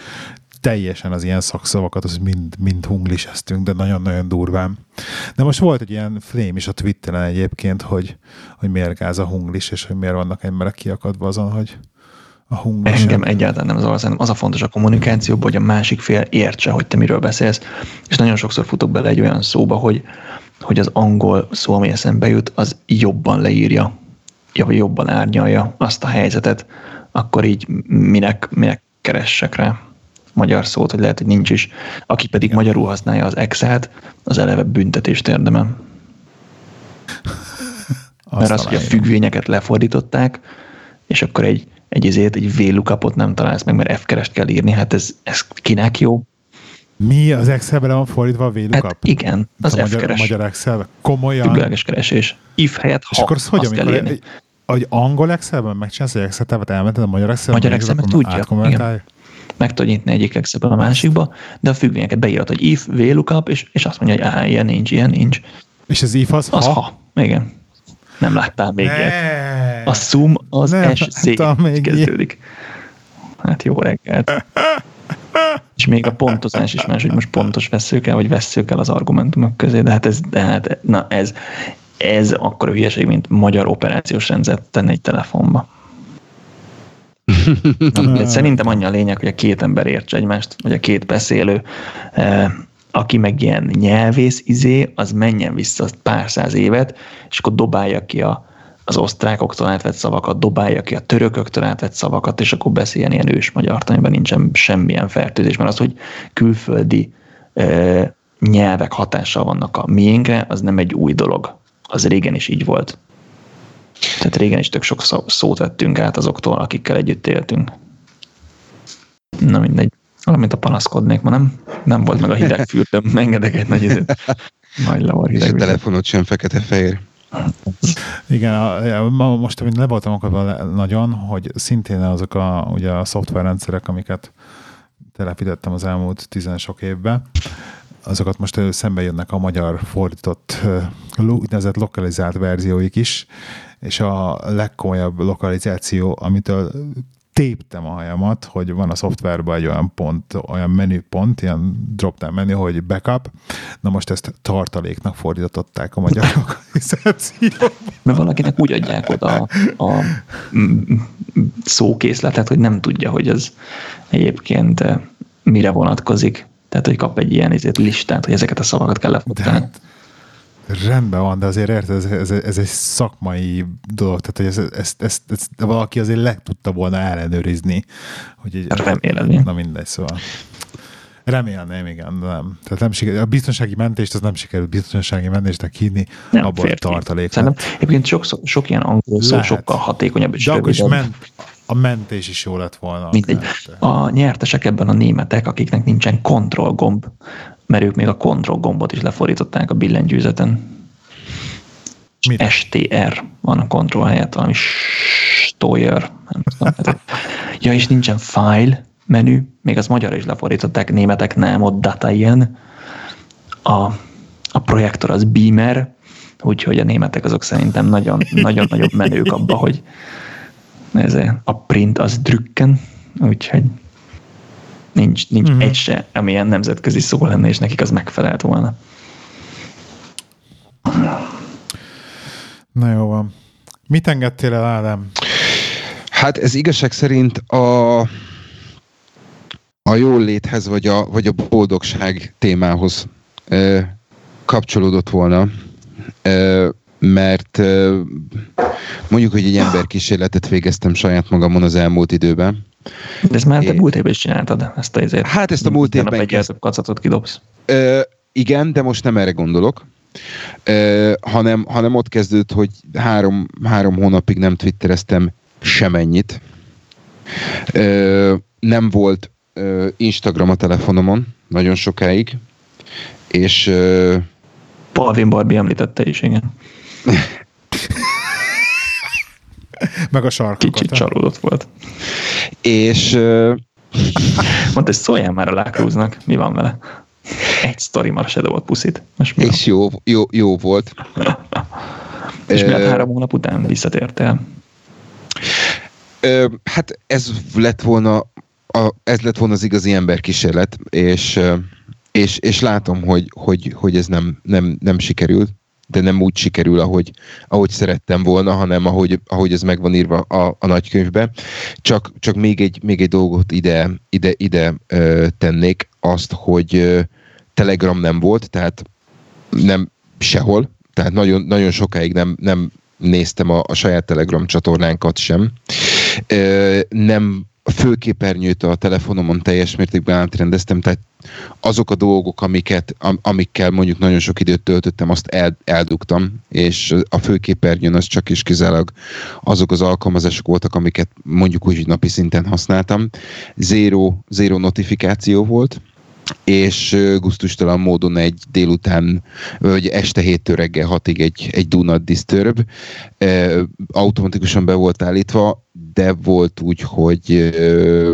teljesen az ilyen szakszavakat, az mind, mind hungliseztünk, de nagyon-nagyon durván. De most volt egy ilyen flame is a Twitteren egyébként, hogy, hogy miért gáz a hunglis, és hogy miért vannak emberek kiakadva azon, hogy a hunglis.
Engem egyáltalán nem zavar, az a fontos a kommunikációban, hogy a másik fél értse, hogy te miről beszélsz, és nagyon sokszor futok bele egy olyan szóba, hogy, hogy az angol szó, ami eszembe jut, az jobban leírja, vagy jobban árnyalja azt a helyzetet, akkor így minek, minek keressek rá magyar szót, hogy lehet, hogy nincs is. Aki pedig ja. magyarul használja az Excel-t, az eleve büntetést érdemel. Mert az, hogy a függvényeket lefordították, és akkor egy, egy ezért egy VLOOKUP-ot nem találsz meg, mert F-kerest kell írni, hát ez, ez kinek jó?
Mi? Az Excelben van fordítva a VLOOKUP? Hát
igen, az
a
F-keres.
Magyar, magyar Excel Komolyan?
Függőleges keresés. If helyett ha,
És akkor az hogy, amikor egy, egy angol Excelben megcsinálsz egy Excel távat, elmented a magyar Excelben?
Magyar Excelben tudja, igen. Meg tudod nyitni egyik Excelben a másikba, de a függvényeket beírod, hogy if, VLOOKUP, és, és azt mondja, hogy á, ilyen nincs, ilyen nincs.
És az if az,
az
ha?
ha? Igen. Nem láttál még ne. ilyet. A Zoom az
Nem
SC kezdődik. Hát jó reggelt. És még a pontozás is más, hogy most pontos veszők el, vagy veszők el az argumentumok közé, de hát ez, de hát, na ez, ez akkor a hülyeség, mint magyar operációs rendszert tenni egy telefonba. Szerintem annyi a lényeg, hogy a két ember értse egymást, vagy a két beszélő, eh, aki meg ilyen nyelvész izé, az menjen vissza pár száz évet, és akkor dobálja ki a, az osztrákoktól átvett szavakat, dobálja ki a törököktől átvett szavakat, és akkor beszéljen ilyen ős magyar, amiben nincsen semmilyen fertőzés, mert az, hogy külföldi e, nyelvek hatással vannak a miénkre, az nem egy új dolog. Az régen is így volt. Tehát régen is tök sok szót vettünk át azoktól, akikkel együtt éltünk. Na mindegy. Valamint a panaszkodnék, ma nem, nem volt meg a hideg fürtöm, engedek egy nagy időt. Majd le
És a telefonot sem fekete-fehér.
Igen, a, a, most amint le voltam akadva nagyon, hogy szintén azok a, ugye a szoftverrendszerek, amiket telepítettem az elmúlt tizen sok évben, azokat most szembe jönnek a magyar fordított úgynevezett lokalizált verzióik is, és a legkomolyabb lokalizáció, amitől téptem a hajamat, hogy van a szoftverben egy olyan pont, olyan menüpont, ilyen drop-down menü, hogy backup. Na most ezt tartaléknak fordították a magyar lokalizációban.
Mert valakinek úgy adják oda a, a szókészletet, hogy nem tudja, hogy ez egyébként mire vonatkozik. Tehát, hogy kap egy ilyen izét, listát, hogy ezeket a szavakat kell lefordítani. Hát,
rendben van, de azért érted, ez, ez, ez egy szakmai dolog, tehát hogy ezt, ezt, ezt, ezt valaki azért le tudta volna ellenőrizni. Hogy egy,
Remélem.
Na mindegy, szóval. Remélném, igen, nem. Tehát nem sikerült, a biztonsági mentést az nem sikerült biztonsági mentésnek hívni, nem, abból férfi. tartalék.
Szerintem egyébként sok, sok ilyen angol szó sokkal hatékonyabb és
De akkor is ment, a mentés is jó lett volna.
Mindegy. A nyertesek ebben a németek, akiknek nincsen kontrollgomb, mert ők még a control gombot is lefordították a billentyűzeten. Mire? STR van a control helyett, valami. Nem tudom. ja, és nincsen file menü, még az magyar is lefordították, németek nem, ott data ilyen. A, a projektor az Beamer, úgyhogy a németek azok szerintem nagyon, nagyon nagyobb menők abba, hogy ez a print az drükken, úgyhogy nincs, nincs mm-hmm. egy se, amilyen nemzetközi szó lenne, és nekik az megfelelt volna.
Na jó van. Mit engedtél el, Ádám?
Hát ez igazság szerint a, a jól léthez, vagy a, vagy a boldogság témához ö, kapcsolódott volna. Ö, mert ö, mondjuk, hogy egy emberkísérletet végeztem saját magamon az elmúlt időben,
de ezt már te múlt évben is csináltad, ezt a ezért.
Hát ezt a múlt évben...
Egy kezd... kacatot kidobsz.
Ö, igen, de most nem erre gondolok, ö, hanem, hanem ott kezdődött, hogy három, három hónapig nem twittereztem semennyit. Ö, nem volt ö, Instagram a telefonomon nagyon sokáig, és... Ö,
Palvin Barbie említette is, igen.
Meg a sarkokat.
Kicsit csalódott volt.
És...
Mondta, hogy szóljál már a lákrúznak, mi van vele? Egy sztori már se dobott puszit.
Most és jó, jó, jó volt.
és mi uh, három hónap után visszatértél?
Uh, hát ez lett volna a, ez lett volna az igazi emberkísérlet, és, és, és látom, hogy, hogy, hogy ez nem, nem, nem sikerült de nem úgy sikerül, ahogy, ahogy szerettem volna, hanem ahogy, ahogy ez meg van írva a, a nagykönyvbe. Csak, csak még, egy, még egy dolgot ide, ide, ide ö, tennék, azt, hogy ö, Telegram nem volt, tehát nem sehol, tehát nagyon, nagyon sokáig nem, nem néztem a, a saját Telegram csatornánkat sem. Ö, nem főképernyőt a telefonomon teljes mértékben átrendeztem, tehát azok a dolgok, amiket, am, amikkel mondjuk nagyon sok időt töltöttem, azt el, eldugtam, és a főképernyőn az csak is kizárólag azok az alkalmazások voltak, amiket mondjuk úgy napi szinten használtam. Zero, zero notifikáció volt, és gusztustalan módon egy délután, vagy este héttől reggel hatig egy, egy Do Not Disturb automatikusan be volt állítva, de volt úgy, hogy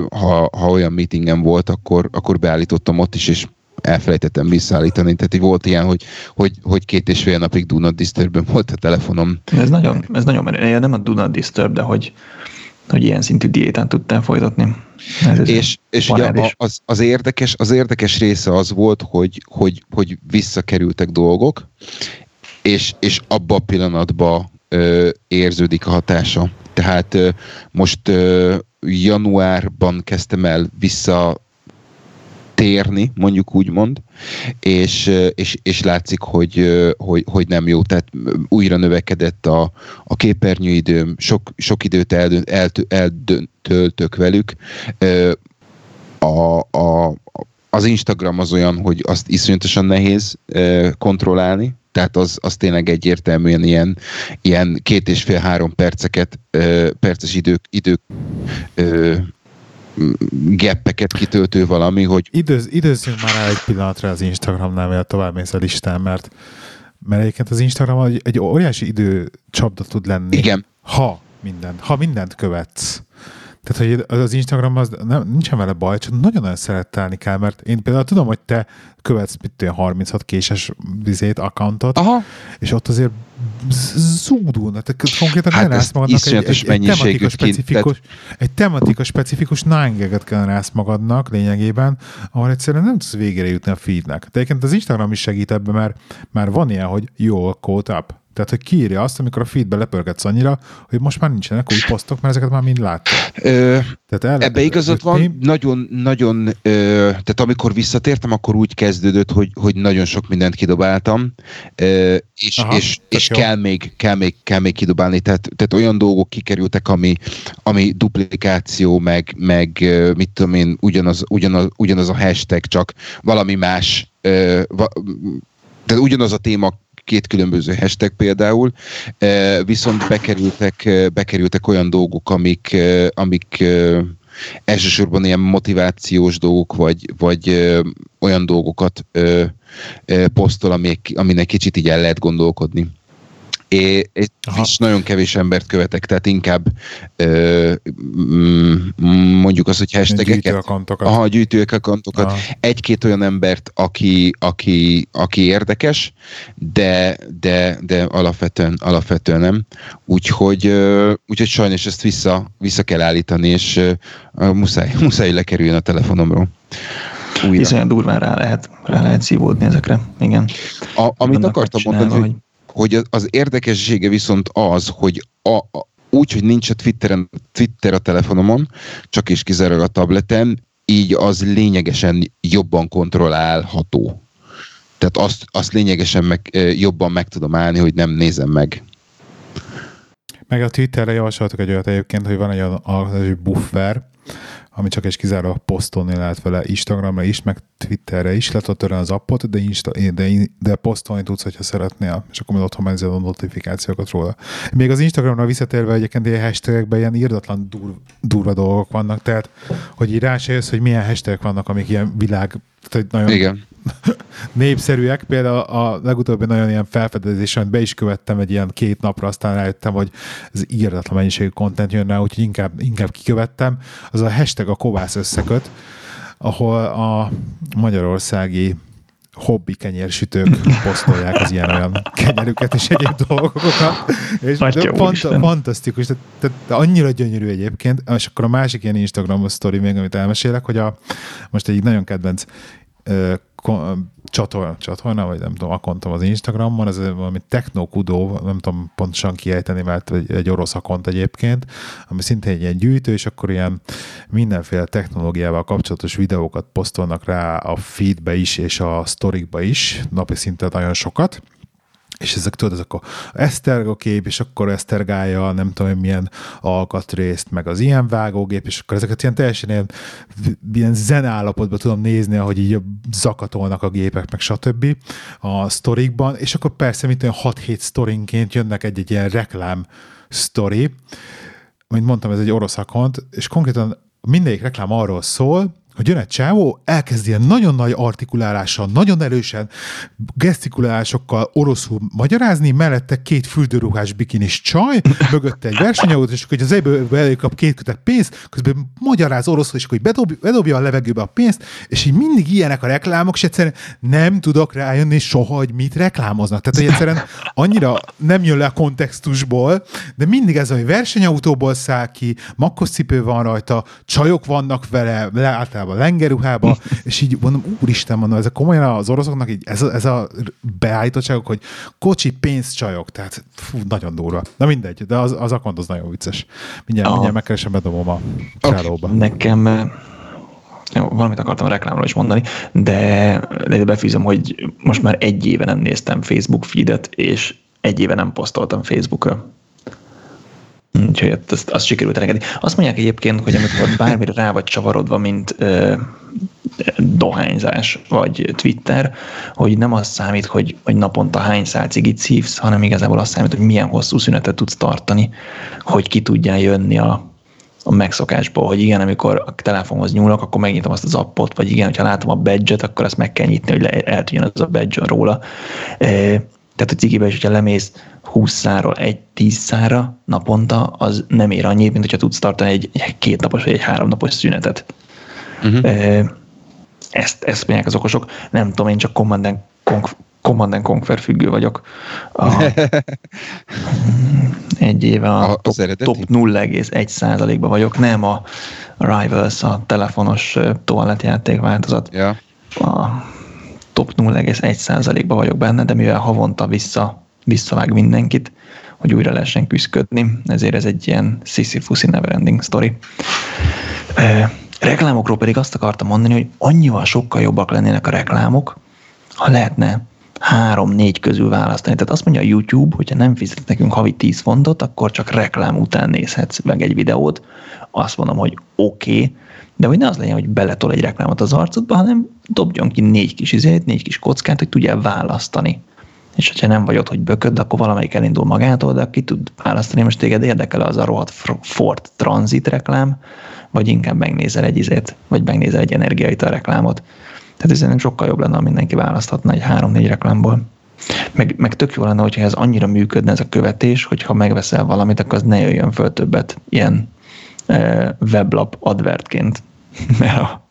ha, ha olyan meetingen volt, akkor, akkor beállítottam ott is, és elfelejtettem visszaállítani. Tehát így volt ilyen, hogy, hogy, hogy két és fél napig Do Not disturb volt a telefonom.
Ez nagyon, ez nagyon menő. Nem a Do Not Disturb, de hogy hogy ilyen szintű diétán tudtál folytatni.
Ez és és ugye az, az, érdekes, az érdekes része az volt, hogy, hogy, hogy visszakerültek dolgok, és, és abba a pillanatban ö, érződik a hatása. Tehát most januárban kezdtem el vissza térni, mondjuk úgy mond, és, és, és látszik, hogy, hogy, hogy nem jó. Tehát újra növekedett a, a képernyőidőm, sok, sok időt eldönt, eldöntöltök velük. A, a, az Instagram az olyan, hogy azt iszonyatosan nehéz kontrollálni, tehát az, az tényleg egyértelműen ilyen, ilyen két és fél-három perceket, perces idők, idők geppeket kitöltő valami, hogy...
Időz, időzzünk már el egy pillanatra az Instagramnál, mert tovább mész a listán, mert, mert egyébként az Instagram egy, egy óriási időcsapda tud lenni.
Igen.
Ha mindent, ha mindent követsz. Tehát, hogy az Instagram az nem, nincsen vele baj, csak nagyon-nagyon szerettelni kell, mert én például tudom, hogy te követsz mit tudom, 36 késes vizét, accountot, Aha. és ott azért zúdul, tehát konkrétan hát rász magadnak egy, egy, egy, tematika specifikus, tehát... egy tematika specifikus nángeget kell rász magadnak lényegében, ahol egyszerűen nem tudsz végére jutni a feednek. De egyébként az Instagram is segít ebben, mert már van ilyen, hogy jól caught up. Tehát, hogy kiírja azt, amikor a feedbe lepörgetsz annyira, hogy most már nincsenek új posztok, mert ezeket már mind láttam. Ö,
tehát ebbe igazad van, nagyon, nagyon, ö, tehát amikor visszatértem, akkor úgy kezdődött, hogy, hogy nagyon sok mindent kidobáltam, ö, és, Aha, és, és kell, még, kell, még, kell még kidobálni, tehát, tehát olyan dolgok kikerültek, ami, ami duplikáció, meg, meg mit tudom én, ugyanaz, ugyanaz, ugyanaz a hashtag, csak valami más, ö, va, tehát ugyanaz a téma két különböző hashtag például, e, viszont bekerültek, e, bekerültek olyan dolgok, amik, e, amik elsősorban ilyen motivációs dolgok, vagy, vagy olyan dolgokat posztol, aminek kicsit így el lehet gondolkodni és, és nagyon kevés embert követek, tehát inkább ö, mm, mondjuk az, hogy hashtageket. Aha, gyűjtőakantokat. Egy-két olyan embert, aki, aki, aki érdekes, de, de, de alapvetően, alapvetően nem. Úgyhogy, úgyhogy sajnos ezt vissza, vissza kell állítani, és muszáj, muszáj lekerüljön a telefonomról.
Újra. Hiszen durván rá lehet, rá lehet szívódni ezekre. Igen.
A, amit akartam mondani, hogy hogy az érdekessége viszont az, hogy a, a, úgy, hogy nincs a Twitteren, Twitter a telefonomon, csak is kizárólag a tabletem, így az lényegesen jobban kontrollálható. Tehát azt, azt lényegesen meg, jobban meg tudom állni, hogy nem nézem meg.
Meg a Twitterre javasoltak egy olyat egyébként, hogy van egy olyan buffer, ami csak és kizárólag posztolni lehet vele Instagramra is, meg Twitterre is, lehet ott az appot, de, Insta, de, de posztolni tudsz, hogyha szeretnél, és akkor majd otthon megnézed a notifikációkat róla. Még az Instagramra visszatérve egyébként ilyen hashtagekben ilyen írdatlan dur, durva dolgok vannak, tehát hogy így rá hogy milyen hashtagek vannak, amik ilyen világ, tehát nagyon
Igen
népszerűek. Például a legutóbbi nagyon ilyen felfedezés, amit be is követtem egy ilyen két napra, aztán rájöttem, hogy ez írdatlan mennyiségű kontent jön rá, úgyhogy inkább, inkább kikövettem. Az a hashtag a kovász összeköt, ahol a magyarországi hobbi kenyérsütők posztolják az ilyen olyan kenyerüket és egyéb dolgokat. És fant- fantasztikus, tehát, tehát, annyira gyönyörű egyébként. És akkor a másik ilyen Instagram sztori még, amit elmesélek, hogy a, most egy nagyon kedvenc csatorna, csatorna, vagy nem tudom, akontom az Instagramon, ez valami Technokudó, nem tudom pontosan kiejteni, mert egy, orosz akont egyébként, ami szintén egy ilyen gyűjtő, és akkor ilyen mindenféle technológiával kapcsolatos videókat posztolnak rá a feedbe is, és a storykba is, napi szinten nagyon sokat, és ezek tudod, ezek a esztergokép, és akkor esztergálja nem tudom milyen alkatrészt, meg az ilyen vágógép, és akkor ezeket ilyen teljesen ilyen, ilyen zen állapotban tudom nézni, ahogy így zakatolnak a gépek, meg stb. a sztorikban, és akkor persze, mint olyan 6-7 sztorinként jönnek egy-egy ilyen reklám sztori, mint mondtam, ez egy orosz akont, és konkrétan mindegyik reklám arról szól, hogy jön egy csávó, elkezd ilyen nagyon nagy artikulálással, nagyon erősen gesztikulálásokkal oroszul magyarázni, mellette két fürdőruhás bikinis csaj, mögötte egy versenyautó, és akkor az egyből előkap két kötet pénzt, közben magyaráz oroszul, és akkor bedobja, bedobja a levegőbe a pénzt, és így mindig ilyenek a reklámok, és egyszerűen nem tudok rájönni soha, hogy mit reklámoznak. Tehát, hogy egyszerűen annyira nem jön le a kontextusból, de mindig ez, hogy versenyautóból száll ki, makkoscipő van rajta, csajok vannak vele, le, ruhába, lengeruhába, és így mondom, úristen, mondom, ez a komolyan az oroszoknak így ez a, ez a beállítottságok, hogy kocsi pénzcsajok, tehát fú, nagyon durva. Na mindegy, de az, az akont az nagyon vicces. Mindjárt, a... mindjárt megkeresem, bedobom a csálóba.
Nekem jó, valamit akartam a reklámról is mondani, de, de befűzöm, hogy most már egy éve nem néztem Facebook feedet, és egy éve nem posztoltam Facebookra. Úgyhogy azt, azt sikerült elengedni. Azt mondják egyébként, hogy amikor bármire rá vagy csavarodva, mint ö, dohányzás vagy Twitter, hogy nem az számít, hogy, hogy naponta hány szál cigit szívsz, hanem igazából az számít, hogy milyen hosszú szünetet tudsz tartani, hogy ki tudjál jönni a, a megszokásból, hogy igen, amikor a telefonhoz nyúlok, akkor megnyitom azt az appot, vagy igen, hogyha látom a badge akkor azt meg kell nyitni, hogy eltűnjön az a badge róla. Tehát a cigibe is, hogyha lemész 20 száról egy 10 szára naponta, az nem ér annyit, mint hogyha tudsz tartani egy, egy két napos vagy egy három napos szünetet. Uh-huh. Ezt, ezt mondják az okosok. Nem tudom, én csak Command Command Conquer függő vagyok. A, egy éve a, a top, top 0,1 százalékban vagyok. Nem a Rivals, a telefonos toalettjáték változat. Ja. A top 0,1%-ba vagyok benne, de mivel havonta vissza, visszavág mindenkit, hogy újra lehessen küzdködni, ezért ez egy ilyen sissy-fussy neverending story. E, reklámokról pedig azt akartam mondani, hogy annyival sokkal jobbak lennének a reklámok, ha lehetne három-négy közül választani. Tehát azt mondja a YouTube, hogyha nem fizet nekünk havi 10 fontot, akkor csak reklám után nézhetsz meg egy videót. Azt mondom, hogy oké, okay, de hogy ne az legyen, hogy beletol egy reklámot az arcodba, hanem dobjon ki négy kis izét, négy kis kockát, hogy tudjál választani. És hogyha nem vagy ott, hogy bököd, akkor valamelyik elindul magától, de ki tud választani, most téged érdekel az a rohadt Ford Transit reklám, vagy inkább megnézel egy izét, vagy megnézel egy energiait a reklámot. Tehát ez nem sokkal jobb lenne, ha mindenki választhatna egy három-négy reklámból. Meg, meg tök jó lenne, hogyha ez annyira működne ez a követés, hogyha megveszel valamit, akkor az ne jöjjön föl többet ilyen e, weblap advertként. Mert a,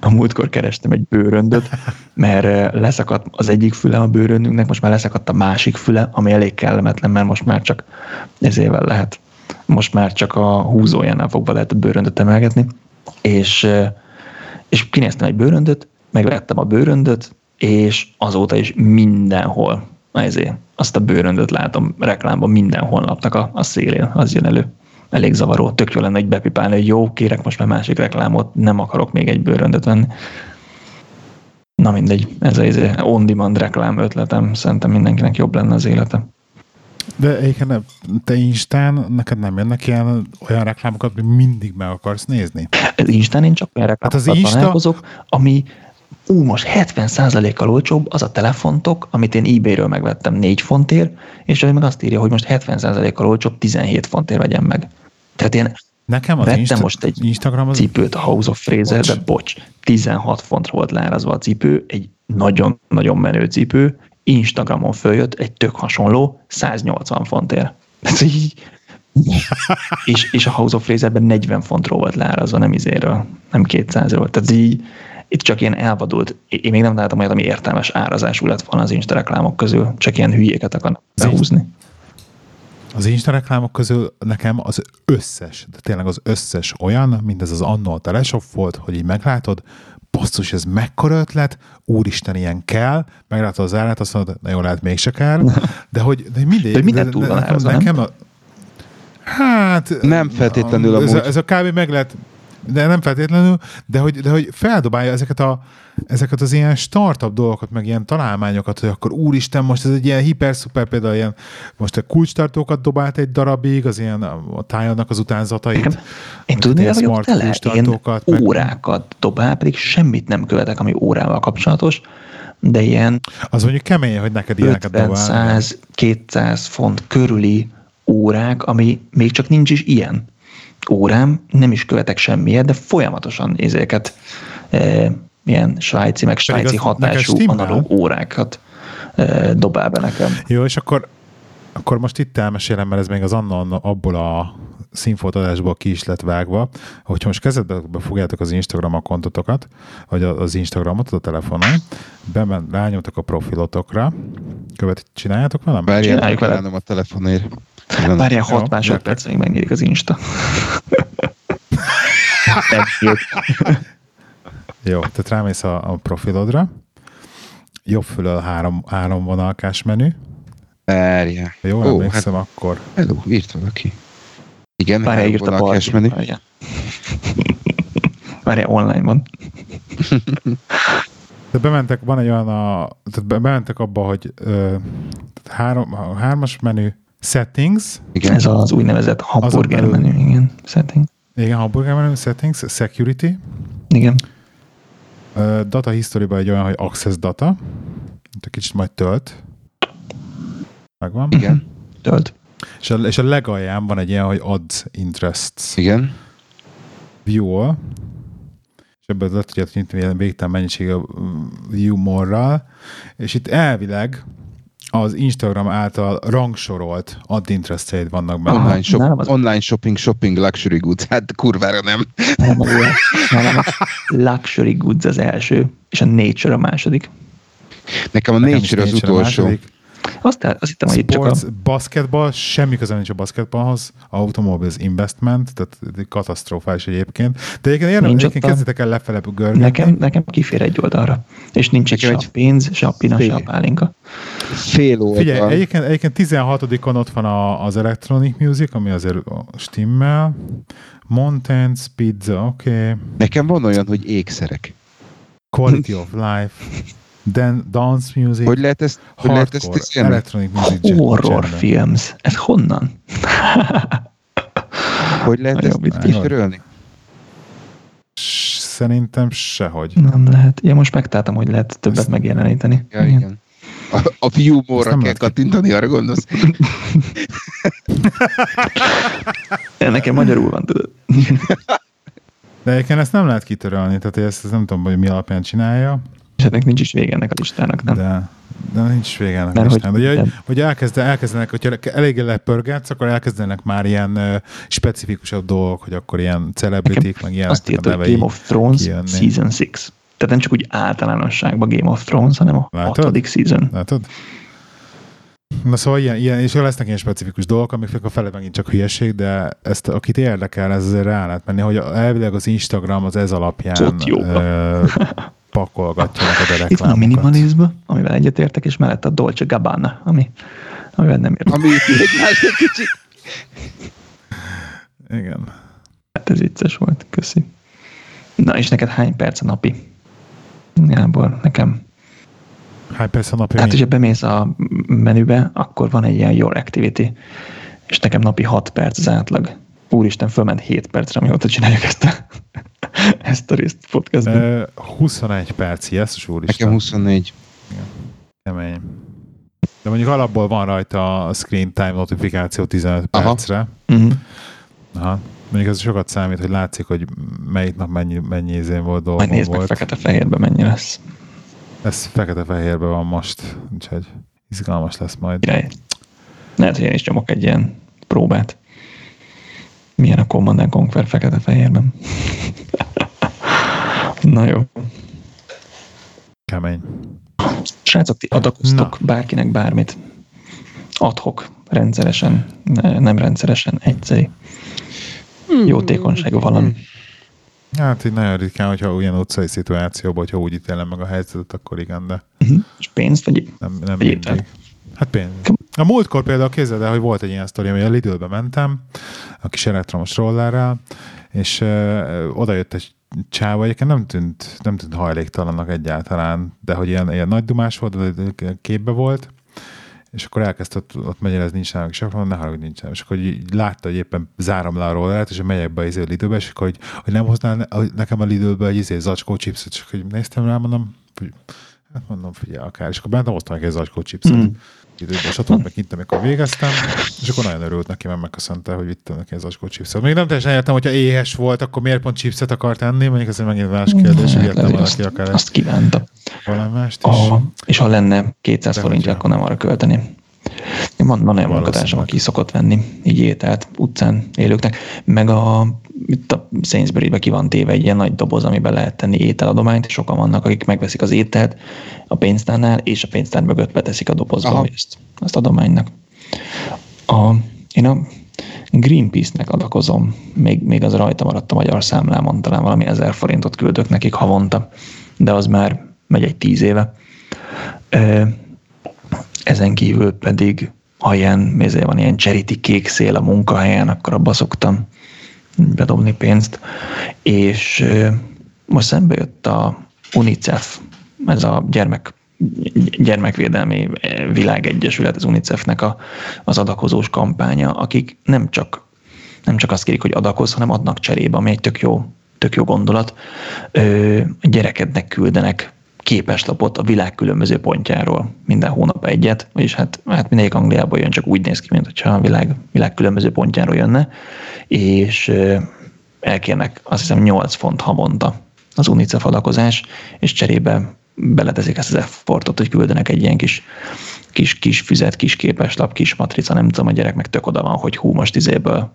a múltkor kerestem egy bőröndöt, mert e, leszakadt az egyik füle a bőröndünknek, most már leszakadt a másik füle, ami elég kellemetlen, mert most már csak ezével lehet, most már csak a húzójánál fogva lehet a bőröndöt emelgetni, és, e, és kinéztem egy bőröndöt, megvettem a bőröndöt, és azóta is mindenhol ezért azt a bőröndöt látom reklámban minden honlapnak a, a szélén, az jön elő. Elég zavaró, tök jó lenne, hogy bepipálni, hogy jó, kérek most már másik reklámot, nem akarok még egy bőröndöt venni. Na mindegy, ez az on-demand reklám ötletem, szerintem mindenkinek jobb lenne az élete.
De egyébként te Instán, neked nem jönnek ilyen olyan reklámokat, hogy mindig meg akarsz nézni?
Az Instán én csak olyan reklámokat hát az Insta... találkozok, ami ú, most 70%-kal olcsóbb az a telefontok, amit én eBay-ről megvettem 4 fontért, és ő meg azt írja, hogy most 70%-kal olcsóbb 17 fontért vegyem meg. Tehát én Nekem az vettem Insta- most egy Instagram az... cipőt a House of Fraser, de bocs, 16 fontra volt leárazva a cipő, egy nagyon-nagyon menő cipő, Instagramon följött egy tök hasonló 180 fontért. Ez így, és, és a House of Fraserben 40 fontról volt leárazva, nem izéről, nem 200-ról. Tehát így itt csak ilyen elvadult, én még nem találtam olyat, ami értelmes árazású lett volna az Insta reklámok közül, csak ilyen hülyéket akarnak behúzni.
Az Insta reklámok közül nekem az összes, de tényleg az összes olyan, mint ez az annó a teleshop volt, hogy így meglátod, basszus, ez mekkora ötlet, úristen, ilyen kell, meglátod az árát, azt mondod, na jó, lehet mégse kell, de hogy de mindegy.
De minden túl van
nekem, nekem a, Hát...
Nem feltétlenül
a, ez, a, ez a kb. meg lehet de nem feltétlenül, de hogy, de hogy feldobálja ezeket, a, ezeket az ilyen startup dolgokat, meg ilyen találmányokat, hogy akkor úristen, most ez egy ilyen hiper-szuper, például ilyen, most a kulcstartókat dobált egy darabig, az ilyen a tájadnak az utánzatait.
Nekem, én tudni, hogy vagyok tele, ilyen meg... órákat dobál, pedig semmit nem követek, ami órával kapcsolatos, de ilyen
az mondjuk kemény, hogy neked ilyeneket
50, 100, 200 font körüli órák, ami még csak nincs is ilyen órám, nem is követek semmiért, de folyamatosan ezeket e, ilyen svájci, meg svájci hatású analóg órákat e, dobál be nekem.
Jó, és akkor akkor most itt elmesélem, mert ez még az anna abból a színfotóadásból ki is lett vágva, hogyha most kezdetbe fogjátok az Instagram akontotokat, vagy az Instagramot a telefonon, bemen, rányomtak a profilotokra, követ, csináljátok velem?
Csináljuk velem a telefonért.
Várjál 6 másodperc, még megnyílik az Insta.
Jó, tehát rámész a, a profilodra, jobb fölöl három, három vonalkás menü.
Várjál.
Jó, Ó, emlékszem hát, akkor.
Hello, írt valaki. Igen,
Várjál, írt a balki. menü. Várjál, online van.
De bementek, van egy olyan, a, tehát bementek abba, hogy ö, három, hármas menü, Settings.
Igen. Ez az úgynevezett hamburger menü, igen. Settings.
Igen, hamburger menü, settings, security.
Igen.
Uh, data history egy olyan, hogy access data. Itt kicsit majd tölt. Megvan?
Igen.
Tölt.
És a, és a legalján van egy ilyen, hogy add interests.
Igen.
View és ebből le tudjátok nyitni ilyen végtelen mennyiségű view more és itt elvileg az Instagram által rangsorolt ad interest vannak benne.
Online, shop, nem, az... online shopping, shopping, luxury goods. Hát kurvára nem.
Nem, nem, nem, luxury goods az első, és a nature a második.
Nekem a Nekem nature az nature utolsó.
Azt, azt hittem, hogy itt csak a...
basketball, semmi köze nincs a basketballhoz, automobiles investment, tehát katasztrofális egyébként. De egyébként, ilyen, egyébként kezdetek el lefele görgetni.
Nekem, nekem kifér egy oldalra. És nincs nekem egy pénz, se a pina, se a pálinka.
Fél oldal.
Figyelj, egyébként, egyébként 16-on ott van a, az Electronic Music, ami azért stimmel. Mountains, pizza, oké. Okay.
Nekem van olyan, hogy ékszerek.
Quality of life. Dan, dance music,
hogy lehet ezt,
hogy
lehet
ezt hardcore, electronic music.
Horror films. Ez honnan?
hogy lehet ezt kiförölni?
Szerintem sehogy.
Nem lehet. Ja, most megtáltam, hogy lehet többet ezt... megjeleníteni.
Ja, igen. igen. A, a fiúmóra kell kattintani, arra gondolsz?
Nekem magyarul van, tudod.
De egyébként ezt nem lehet kitörölni, tehát ezt, ezt nem tudom, hogy mi alapján csinálja.
És ennek nincs is vége ennek a listának, nem?
De, de nincs vége ennek a listának. Hogy, hogy, hogy elkezd, elkezdenek, hogyha eléggé lepörgetsz, akkor elkezdenek már ilyen uh, specifikusabb dolgok, hogy akkor ilyen celebritik, meg ilyen.
Azt írta, hogy Game of Thrones kijönni. Season 6. Tehát nem csak úgy általánosságban Game of Thrones, hanem a Látod? hatodik season.
Látod? Na szóval ilyen, ilyen, és lesznek ilyen specifikus dolgok, amik a fele megint csak hülyeség, de ezt akit érdekel, ez azért rá lehet menni, hogy elvileg az Instagram az ez alapján pakolgatja a reklámokat.
Itt van a minimalizm, amivel egyetértek, és mellett a Dolce Gabbana, ami, amivel nem értek.
Ami egy kicsit.
Igen.
Hát ez vicces volt, köszi. Na, és neked hány perc a napi? Gábor, nekem
Hány perc a napi?
Hát, hogyha bemész a menübe, akkor van egy ilyen Your Activity, és nekem napi 6 perc az átlag. Úristen, fölment 7 percre, amióta csináljuk ezt a, ezt a részt podcastban.
21 perc, yes, úristen.
Nekem 24.
Igen. Kemény. De mondjuk alapból van rajta a screen time notifikáció 15 Aha. percre. Uh-huh. Aha. Mondjuk ez sokat számít, hogy látszik, hogy melyik nap mennyi, mennyi izén volt dolgom
Majd nézd meg fekete-fehérben mennyi lesz.
Ez fekete-fehérben van most, úgyhogy izgalmas lesz majd.
Jaj. Lehet, hogy én is nyomok egy ilyen próbát. Milyen a Command Conquer fekete-fehérben. Na jó.
Kemény.
Srácok, ti adakoztok Na. bárkinek bármit. Adhok, rendszeresen, nem rendszeresen, egyszerű. Hmm. Jótékonyságú valami.
Hát így nagyon ritkán, hogyha olyan utcai szituációban, hogyha úgy ítélem meg a helyzetet, akkor igen, de...
Uh-huh. És pénzt, vagy,
nem, nem vagy mindig. Hát pénz. A múltkor például képzeld el, hogy volt egy ilyen sztori, hogy a Lidl-be mentem, a kis elektromos rollerrel, és ö, oda jött egy csáva, egyébként nem tűnt, nem tűnt hajléktalannak egyáltalán, de hogy ilyen, ilyen nagy dumás volt, képbe volt, és akkor elkezdte ott, megyerezni, nincs nálunk, és akkor ne haragudj, nincs És akkor így látta, hogy éppen zárom le a rollert, és megyek be izé Lidőbe, és akkor, hogy, hogy nem hoznál nekem a Lidőbe egy izé zacskó chipset, és akkor néztem rá, mondom, hogy hát mondom, figyelj, akár, és akkor bent hoztam egy zacskó chipset. Mm időben, meg kint, amikor végeztem, és akkor nagyon örült neki, mert megköszönte, hogy vittem neki az acskó chipset. Még nem teljesen értem, hogyha éhes volt, akkor miért pont chipset akart enni, mondjuk ez megint más kérdés, hogy értem valaki akár
azt kívánta.
Valami mást is.
A, és ha lenne 200 forintja, akkor nem arra költeni. Van, van olyan munkatársam, aki szokott venni így ételt utcán élőknek, meg a, itt a Sainsbury-be ki van téve egy ilyen nagy doboz, amiben lehet tenni ételadományt, és sokan vannak, akik megveszik az ételt a pénztárnál, és a pénztár mögött beteszik a dobozba Aha. ezt, azt adománynak. A, én a Greenpeace-nek adakozom, még, még az rajta maradt a magyar számlámon, talán valami ezer forintot küldök nekik havonta, de az már megy egy tíz éve. Ezen kívül pedig, ha ilyen, van ilyen charity kék szél a munkahelyen, akkor abba szoktam bedobni pénzt. És most szembe jött a UNICEF, ez a gyermek gyermekvédelmi világegyesület, az UNICEF-nek a, az adakozós kampánya, akik nem csak, nem csak azt kérik, hogy adakoz, hanem adnak cserébe, ami egy tök jó, tök jó gondolat. Ö, gyerekednek küldenek képeslapot a világ különböző pontjáról minden hónap egyet, vagyis hát, hát mindegyik Angliából jön, csak úgy néz ki, mint hogyha a világ, világ különböző pontjáról jönne, és elkérnek azt hiszem 8 font havonta az UNICEF adakozás, és cserébe beleteszik ezt az effortot, hogy küldenek egy ilyen kis, kis, kis füzet, kis képeslap, kis matrica, nem tudom, a gyerek meg tök oda van, hogy hú, most izéből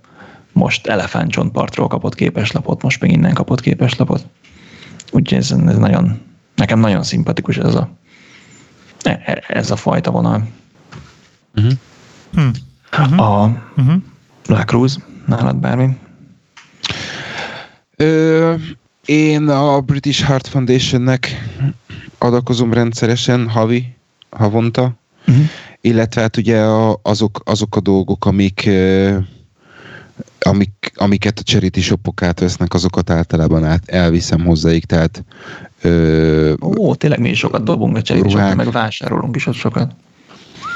most elefántcsontpartról kapott képeslapot, most meg innen kapott képeslapot. Úgyhogy ez, ez nagyon, Nekem nagyon szimpatikus ez a, e, ez a fajta vonal. Uh-huh. Uh-huh. A uh-huh. La Cruz, nálad bármi?
Ö, én a British Heart Foundationnek adakozom rendszeresen, havi, havonta, uh-huh. illetve hát ugye a, azok, azok a dolgok, amik amik, amiket a charity shopok átvesznek, azokat általában át elviszem hozzáik, tehát
Ö, Ó, tényleg mi is sokat dobunk a cserék, meg vásárolunk is ott sokat.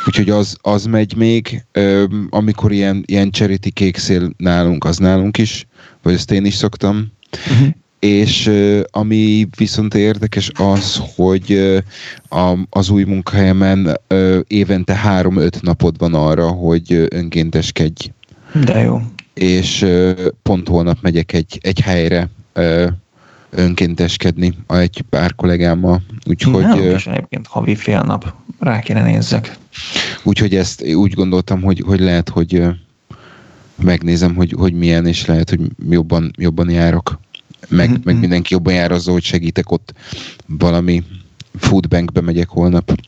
Úgyhogy az, az megy még, ö, amikor ilyen, ilyen charity kékszél nálunk, az nálunk is, vagy ezt én is szoktam. Uh-huh. És ö, ami viszont érdekes az, hogy ö, a, az új munkahelyemen évente három-öt napod van arra, hogy önkénteskedj.
De jó.
És pont holnap megyek egy, egy helyre, önkénteskedni egy pár kollégámmal. Úgyhogy,
Nem, és egyébként havi fél nap rá kéne nézzek.
Úgyhogy ezt úgy gondoltam, hogy, hogy lehet, hogy megnézem, hogy, hogy milyen, és lehet, hogy jobban, jobban járok. Meg, mm-hmm. meg mindenki jobban jár azzal, hogy segítek ott valami foodbankbe megyek holnap.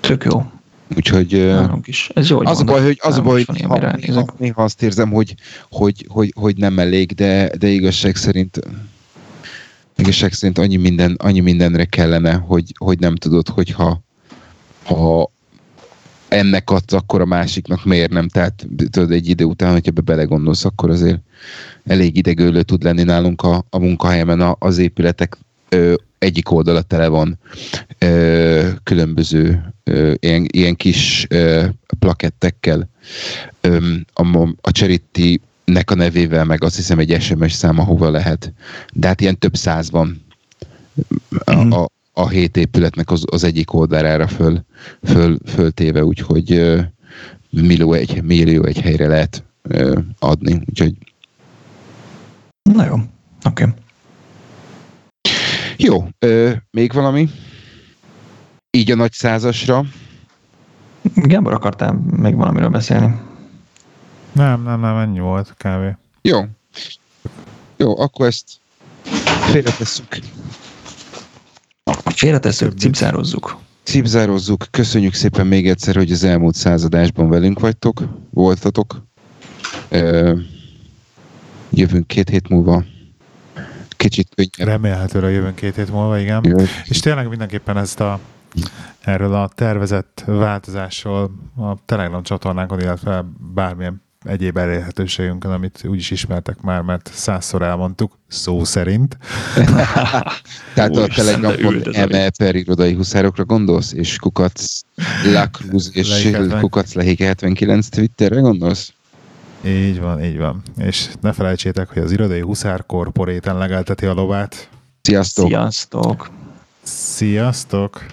Tök jó.
Úgyhogy
is. Ez jó,
az, a baj, hogy, az a baj, hogy néha, néha, néha, azt érzem, hogy, hogy, hogy, hogy nem elég, de, de igazság szerint igazság szerint annyi, minden, annyi mindenre kellene, hogy, hogy nem tudod, hogyha ha ennek adsz, akkor a másiknak miért nem. Tehát tudod, egy idő után, hogyha be belegondolsz, akkor azért elég idegőlő tud lenni nálunk a, a munkahelyemen a, az épületek ö, egyik oldala tele van ö, különböző ö, ilyen, ilyen kis ö, plakettekkel. Ö, a, a Charity nek a nevével, meg azt hiszem egy SMS szám, ahova lehet. De hát ilyen több száz van a, mm. a, a hét épületnek az, az egyik oldalára föl, föl, föltéve, úgyhogy uh, millió egy, millió egy helyre lehet uh, adni. Úgyhogy...
Na jó, oké. Okay.
Jó, uh, még valami? Így a nagy százasra.
Gábor, akartál még valamiről beszélni?
Nem, nem, nem, ennyi volt kávé.
Jó. Jó, akkor ezt félretesszük.
Félretesszük, cipzározzuk.
Cipzározzuk. Köszönjük szépen még egyszer, hogy az elmúlt századásban velünk vagytok, voltatok. Jövünk két hét múlva. Kicsit könnyebb.
Remélhetőleg jövünk két hét múlva, igen. Jövünk. És tényleg mindenképpen ezt a erről a tervezett változásról a Telegram csatornánkon, illetve bármilyen egyéb elérhetőségünkön, amit úgyis ismertek már, mert százszor elmondtuk, szó szerint.
Tehát a Telegram.me per irodai huszárokra gondolsz, és kukac Lacruz és kukac Lehéke 79 Twitterre gondolsz?
Így van, így van. És ne felejtsétek, hogy az irodai huszár korporéten legelteti a lovát.
Sziasztok!
Sziasztok!
Sziasztok!